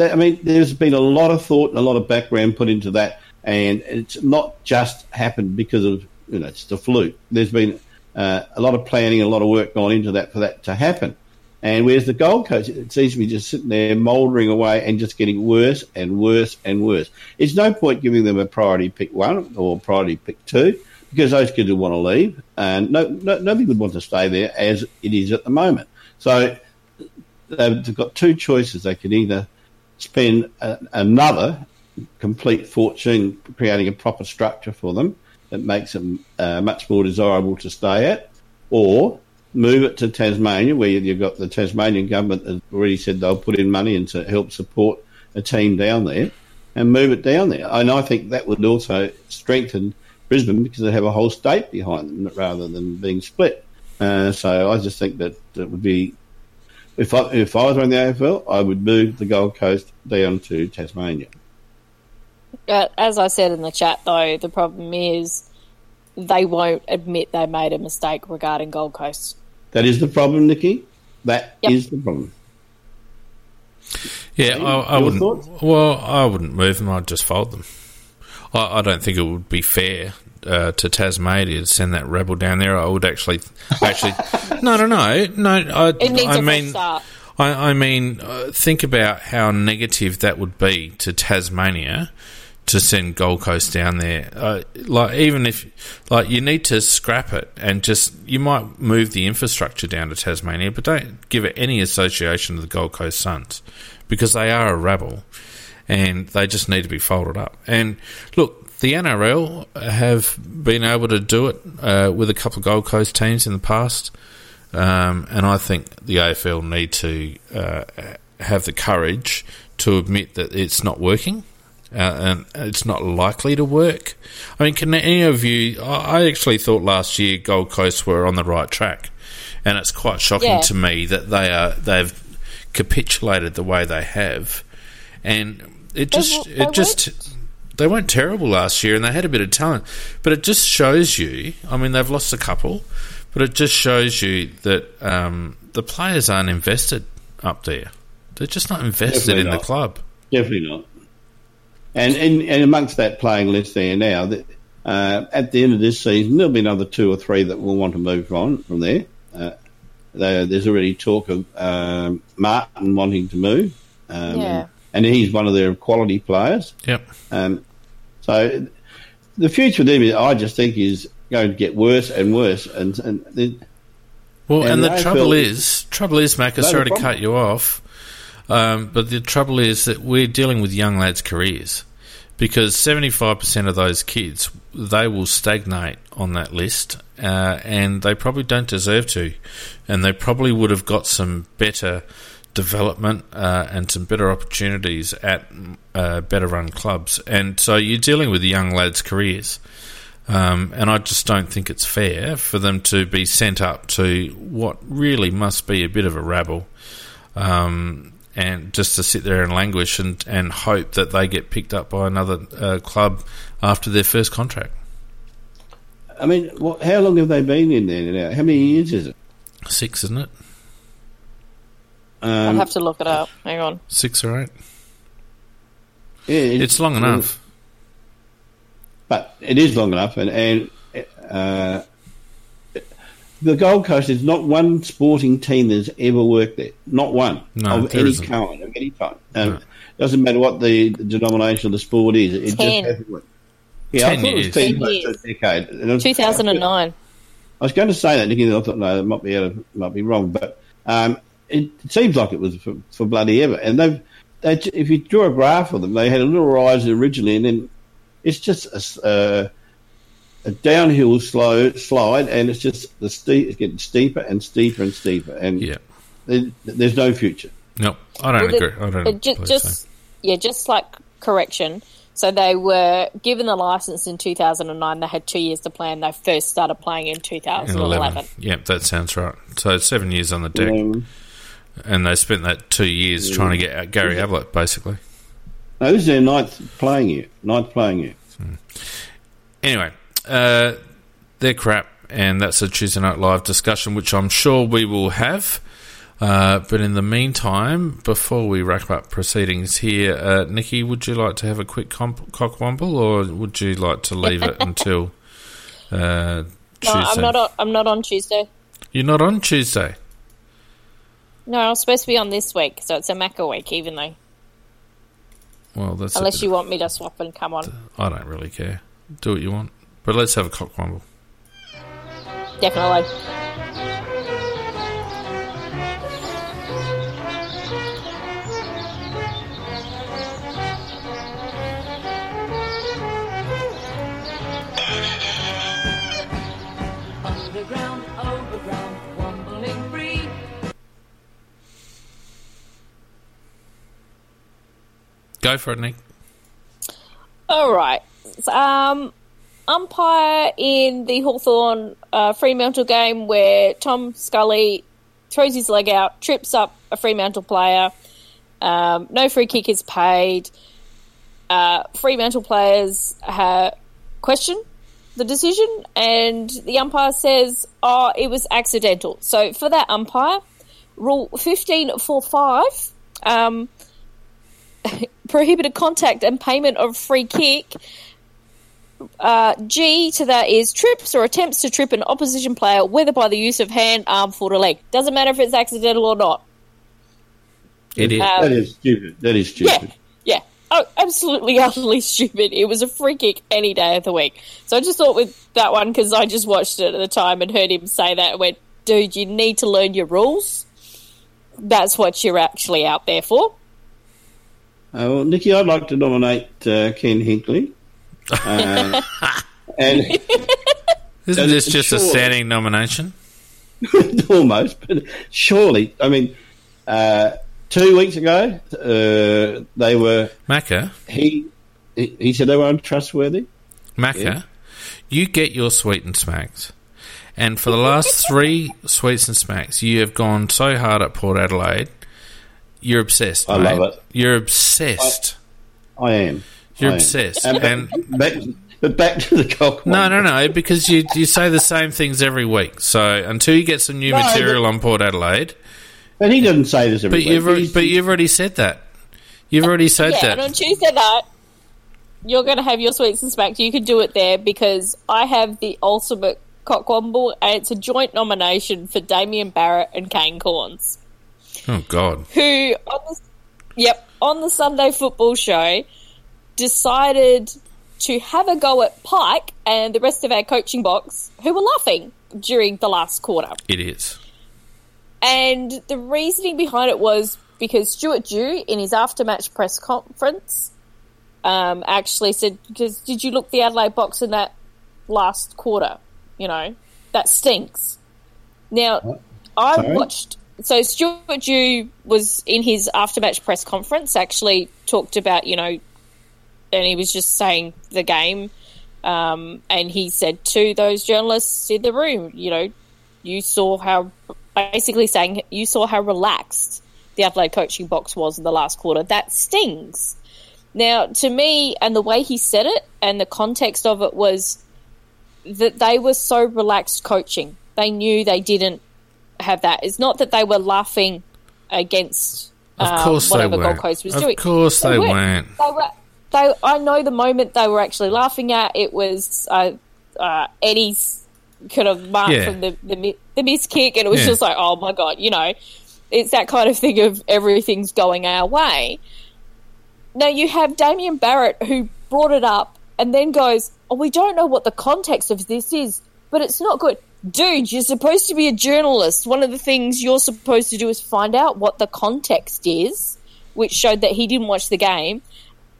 I mean, there's been a lot of thought and a lot of background put into that, and it's not just happened because of you know it's the fluke. There's been uh, a lot of planning, a lot of work gone into that for that to happen. And whereas the Gold Coast, it seems to be just sitting there mouldering away and just getting worse and worse and worse. It's no point giving them a priority pick one or priority pick two because those kids will want to leave, and no, no, nobody would want to stay there as it is at the moment. So they've got two choices. They can either spend a, another complete fortune creating a proper structure for them that makes them uh, much more desirable to stay at, or move it to Tasmania, where you've got the Tasmanian government has already said they'll put in money and to help support a team down there, and move it down there. And I think that would also strengthen Brisbane because they have a whole state behind them rather than being split. Uh, so I just think that it would be if I, if I was running the AFL, I would move the Gold Coast down to Tasmania. Uh, as I said in the chat, though, the problem is they won't admit they made a mistake regarding Gold Coast. That is the problem, Nikki. That yep. is the problem. Yeah, I, I wouldn't. Thoughts? Well, I wouldn't move them. I'd just fold them. I, I don't think it would be fair uh, to Tasmania to send that rebel down there. I would actually, actually, no, no, no, no. I, it needs I a mean, start. I, I mean, uh, think about how negative that would be to Tasmania to send Gold Coast down there. Uh, like even if like you need to scrap it and just you might move the infrastructure down to Tasmania, but don't give it any association to the Gold Coast Suns because they are a rabble and they just need to be folded up. And look, the NRL have been able to do it uh, with a couple of Gold Coast teams in the past, um, and I think the AFL need to uh, have the courage to admit that it's not working. Uh, and it's not likely to work. I mean, can any of you? I actually thought last year Gold Coast were on the right track, and it's quite shocking yeah. to me that they are they've capitulated the way they have, and it just they, they it just they weren't terrible last year and they had a bit of talent. But it just shows you, I mean, they've lost a couple, but it just shows you that um, the players aren't invested up there. They're just not invested Definitely in not. the club. Definitely not. And, and, and amongst that playing list there now, uh, at the end of this season, there'll be another two or three that will want to move on from there. Uh, there's already talk of um, Martin wanting to move. Um, yeah and he's one of their quality players. Yep. Um, so the future of them, I just think, is going to get worse and worse. And, and the, well, and, and the, the trouble is, trouble is, Mac, I'm sorry to cut you off, um, but the trouble is that we're dealing with young lads' careers because 75% of those kids they will stagnate on that list uh, and they probably don't deserve to and they probably would have got some better development uh, and some better opportunities at uh, better run clubs. And so you're dealing with young lads' careers. Um, and I just don't think it's fair for them to be sent up to what really must be a bit of a rabble. Um, and just to sit there and languish and, and hope that they get picked up by another uh, club after their first contract. I mean, what, how long have they been in there now? How many years is it? Six, isn't it? Um, I'd have to look it up. Hang on. Six or eight. Yeah, it's, it's long enough. But it is long enough, and, and uh, the Gold Coast is not one sporting team that's ever worked there. Not one no, of any isn't. kind, of any kind. Um, no. Doesn't matter what the, the, denomination of the sport is. It ten. just hasn't worked. Yeah, ten I thought years. it was ten, ten years. a decade. Two thousand and nine. I was going to say that, Nicky. I thought no, that might be out of, might be wrong, but um, it, seems like it was for, for bloody ever. And they've, they, if you draw a graph of them, they had a little rise originally, and then it's just a, uh, a downhill slow slide, and it's just the steep, it's getting steeper and steeper and steeper, and yeah, there, there's no future. No, I don't well, agree. I don't. Just, just yeah, just like correction. So they were given the license in 2009. They had two years to plan. They first started playing in 2011. Yeah, that sounds right. So seven years on the deck. Um, and they spent that two years yeah. trying to get Gary Ablett, basically. No, this is their ninth playing year. Ninth playing year. Hmm. Anyway, uh, they're crap, and that's a Tuesday Night Live discussion, which I'm sure we will have. Uh, but in the meantime, before we wrap up proceedings here, uh, Nikki, would you like to have a quick comp- cockwomble, or would you like to leave it until uh, Tuesday? No, I'm not. On, I'm not on Tuesday. You're not on Tuesday. No, I was supposed to be on this week, so it's a Macca week, even though. Well, that's unless you want me to swap and come on. I don't really care. Do what you want, but let's have a cock cockwomble. Definitely. Underground, overground, wumbling free. Go for it, Nick. All right. Um, umpire in the Hawthorn uh, Fremantle game where Tom Scully throws his leg out, trips up a Fremantle player. Um, no free kick is paid. Uh, Fremantle players have question the decision, and the umpire says, "Oh, it was accidental." So for that umpire, rule fifteen four five. Um, prohibited contact and payment of free kick. Uh, G to that is trips or attempts to trip an opposition player, whether by the use of hand, arm, foot, or leg. Doesn't matter if it's accidental or not. It is. Um, that is stupid. That is stupid. Yeah, yeah. Oh, absolutely, utterly stupid. It was a free kick any day of the week. So I just thought with that one, because I just watched it at the time and heard him say that, and went, dude, you need to learn your rules. That's what you're actually out there for. Uh, well, Nikki, I'd like to nominate uh, Ken Hinkley. Uh, and isn't this just surely, a standing nomination? almost, but surely, I mean, uh, two weeks ago uh, they were Macca. He, he, he said they were untrustworthy. Macca, yeah. you get your sweet and smacks. And for the last three sweets and smacks, you have gone so hard at Port Adelaide you're obsessed. I mate. love it. You're obsessed. I, I am. You're I obsessed. Am. And, back, but back to the cock. No, no, no. Because you you say the same things every week. So until you get some new No, material on Port Adelaide, But he doesn't say this every but you've week. already, He's- but you've already said that. You've already said yeah, that. and on Tuesday night, you're going to have your sweets and smacks. You can do it there because I have the ultimate cockwomble, and it's a joint nomination for Damien Barrett and Kane Cornes, Oh God. who on the yep on the Sunday Football Show decided to have a go at Pyke and the rest of our coaching box, who were laughing during the last quarter. It is. And the reasoning behind it was because Stuart Dew, in his after-match press conference, um, actually said, "Because did you look the Adelaide box in that last quarter? You know that stinks." Now, I Sorry? watched. So Stuart Dew was in his after-match press conference. Actually, talked about you know, and he was just saying the game. Um, and he said to those journalists in the room, you know, you saw how basically saying you saw how relaxed the Adelaide coaching box was in the last quarter. That stings. Now, to me, and the way he said it, and the context of it was that they were so relaxed coaching. They knew they didn't have that. It's not that they were laughing against Of um, course they whatever. Gold Coast was Of doing. Of course they weren't. weren't. They were. They, I know the moment they were actually laughing at it was uh, uh, Eddie's kind of mark Yeah. from the the, the miss kick, and it was Yeah. just like, oh my god, you know, it's that kind of thing of everything's going our way. Now you have Damien Barrett who brought it up and then goes, "Oh, we don't know what the context of this is, but it's not good." Dude, you're supposed to be a journalist. One of the things you're supposed to do is find out what the context is, which showed that he didn't watch the game.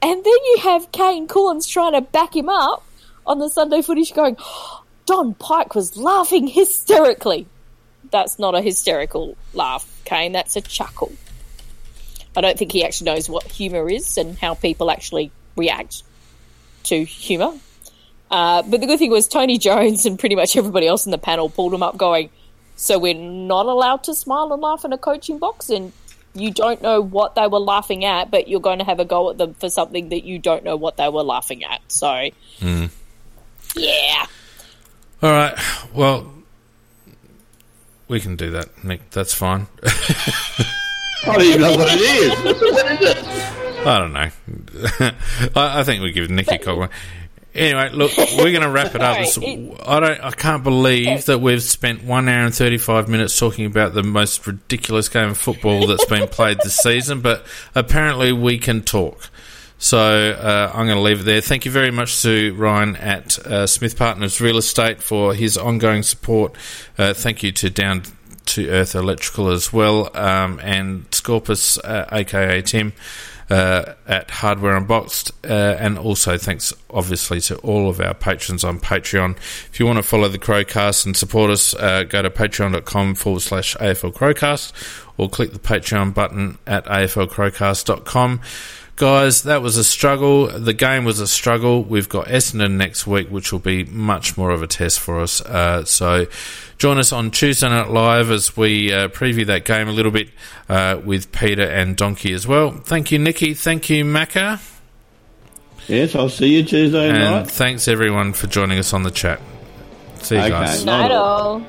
And then you have Kane Cornes trying to back him up on the Sunday footage going, Don Pyke was laughing hysterically. That's not a hysterical laugh, Kane. That's a chuckle. I don't think he actually knows what humour is and how people actually react to humour. Uh, but the good thing was Tony Jones and pretty much everybody else in the panel pulled him up, going, "So we're not allowed to smile and laugh in a coaching box, and you don't know what they were laughing at, but you're going to have a go at them for something that you don't know what they were laughing at." So, Hmm. yeah, All right. Well, we can do that, Nick. That's fine. I don't even know what it is. What is it? I don't know. I, I think we give Nicky Cock Anyway, look, we're going to wrap it up. I don't, I can't believe that we've spent one hour and thirty-five minutes talking about the most ridiculous game of football that's been played this season. But apparently, we can talk. So uh, I'm going to leave it there. Thank you very much to Ryan at uh, Smith Partners Real Estate for his ongoing support. Uh, thank you to Down to Earth Electrical as well, um, and Scorpus, aka uh, Tim uh, at Hardware Unboxed. Uh, and also thanks, obviously, to all of our patrons on Patreon. If you want to follow the Crowcast and support us, uh, go to patreon.com forward slash AFL Crowcast or click the Patreon button at aflcrowcast.com. Guys, that was a struggle. The game was a struggle. We've got Essendon next week, which will be much more of a test for us. Uh, so join us on Tuesday Night Live as we uh, preview that game a little bit uh, with Peter and Donkey as well. Thank you, Nikki. Thank you, Macca. Yes, I'll see you Tuesday and night. Thanks, everyone, for joining us on the chat. See you okay. guys. Night all.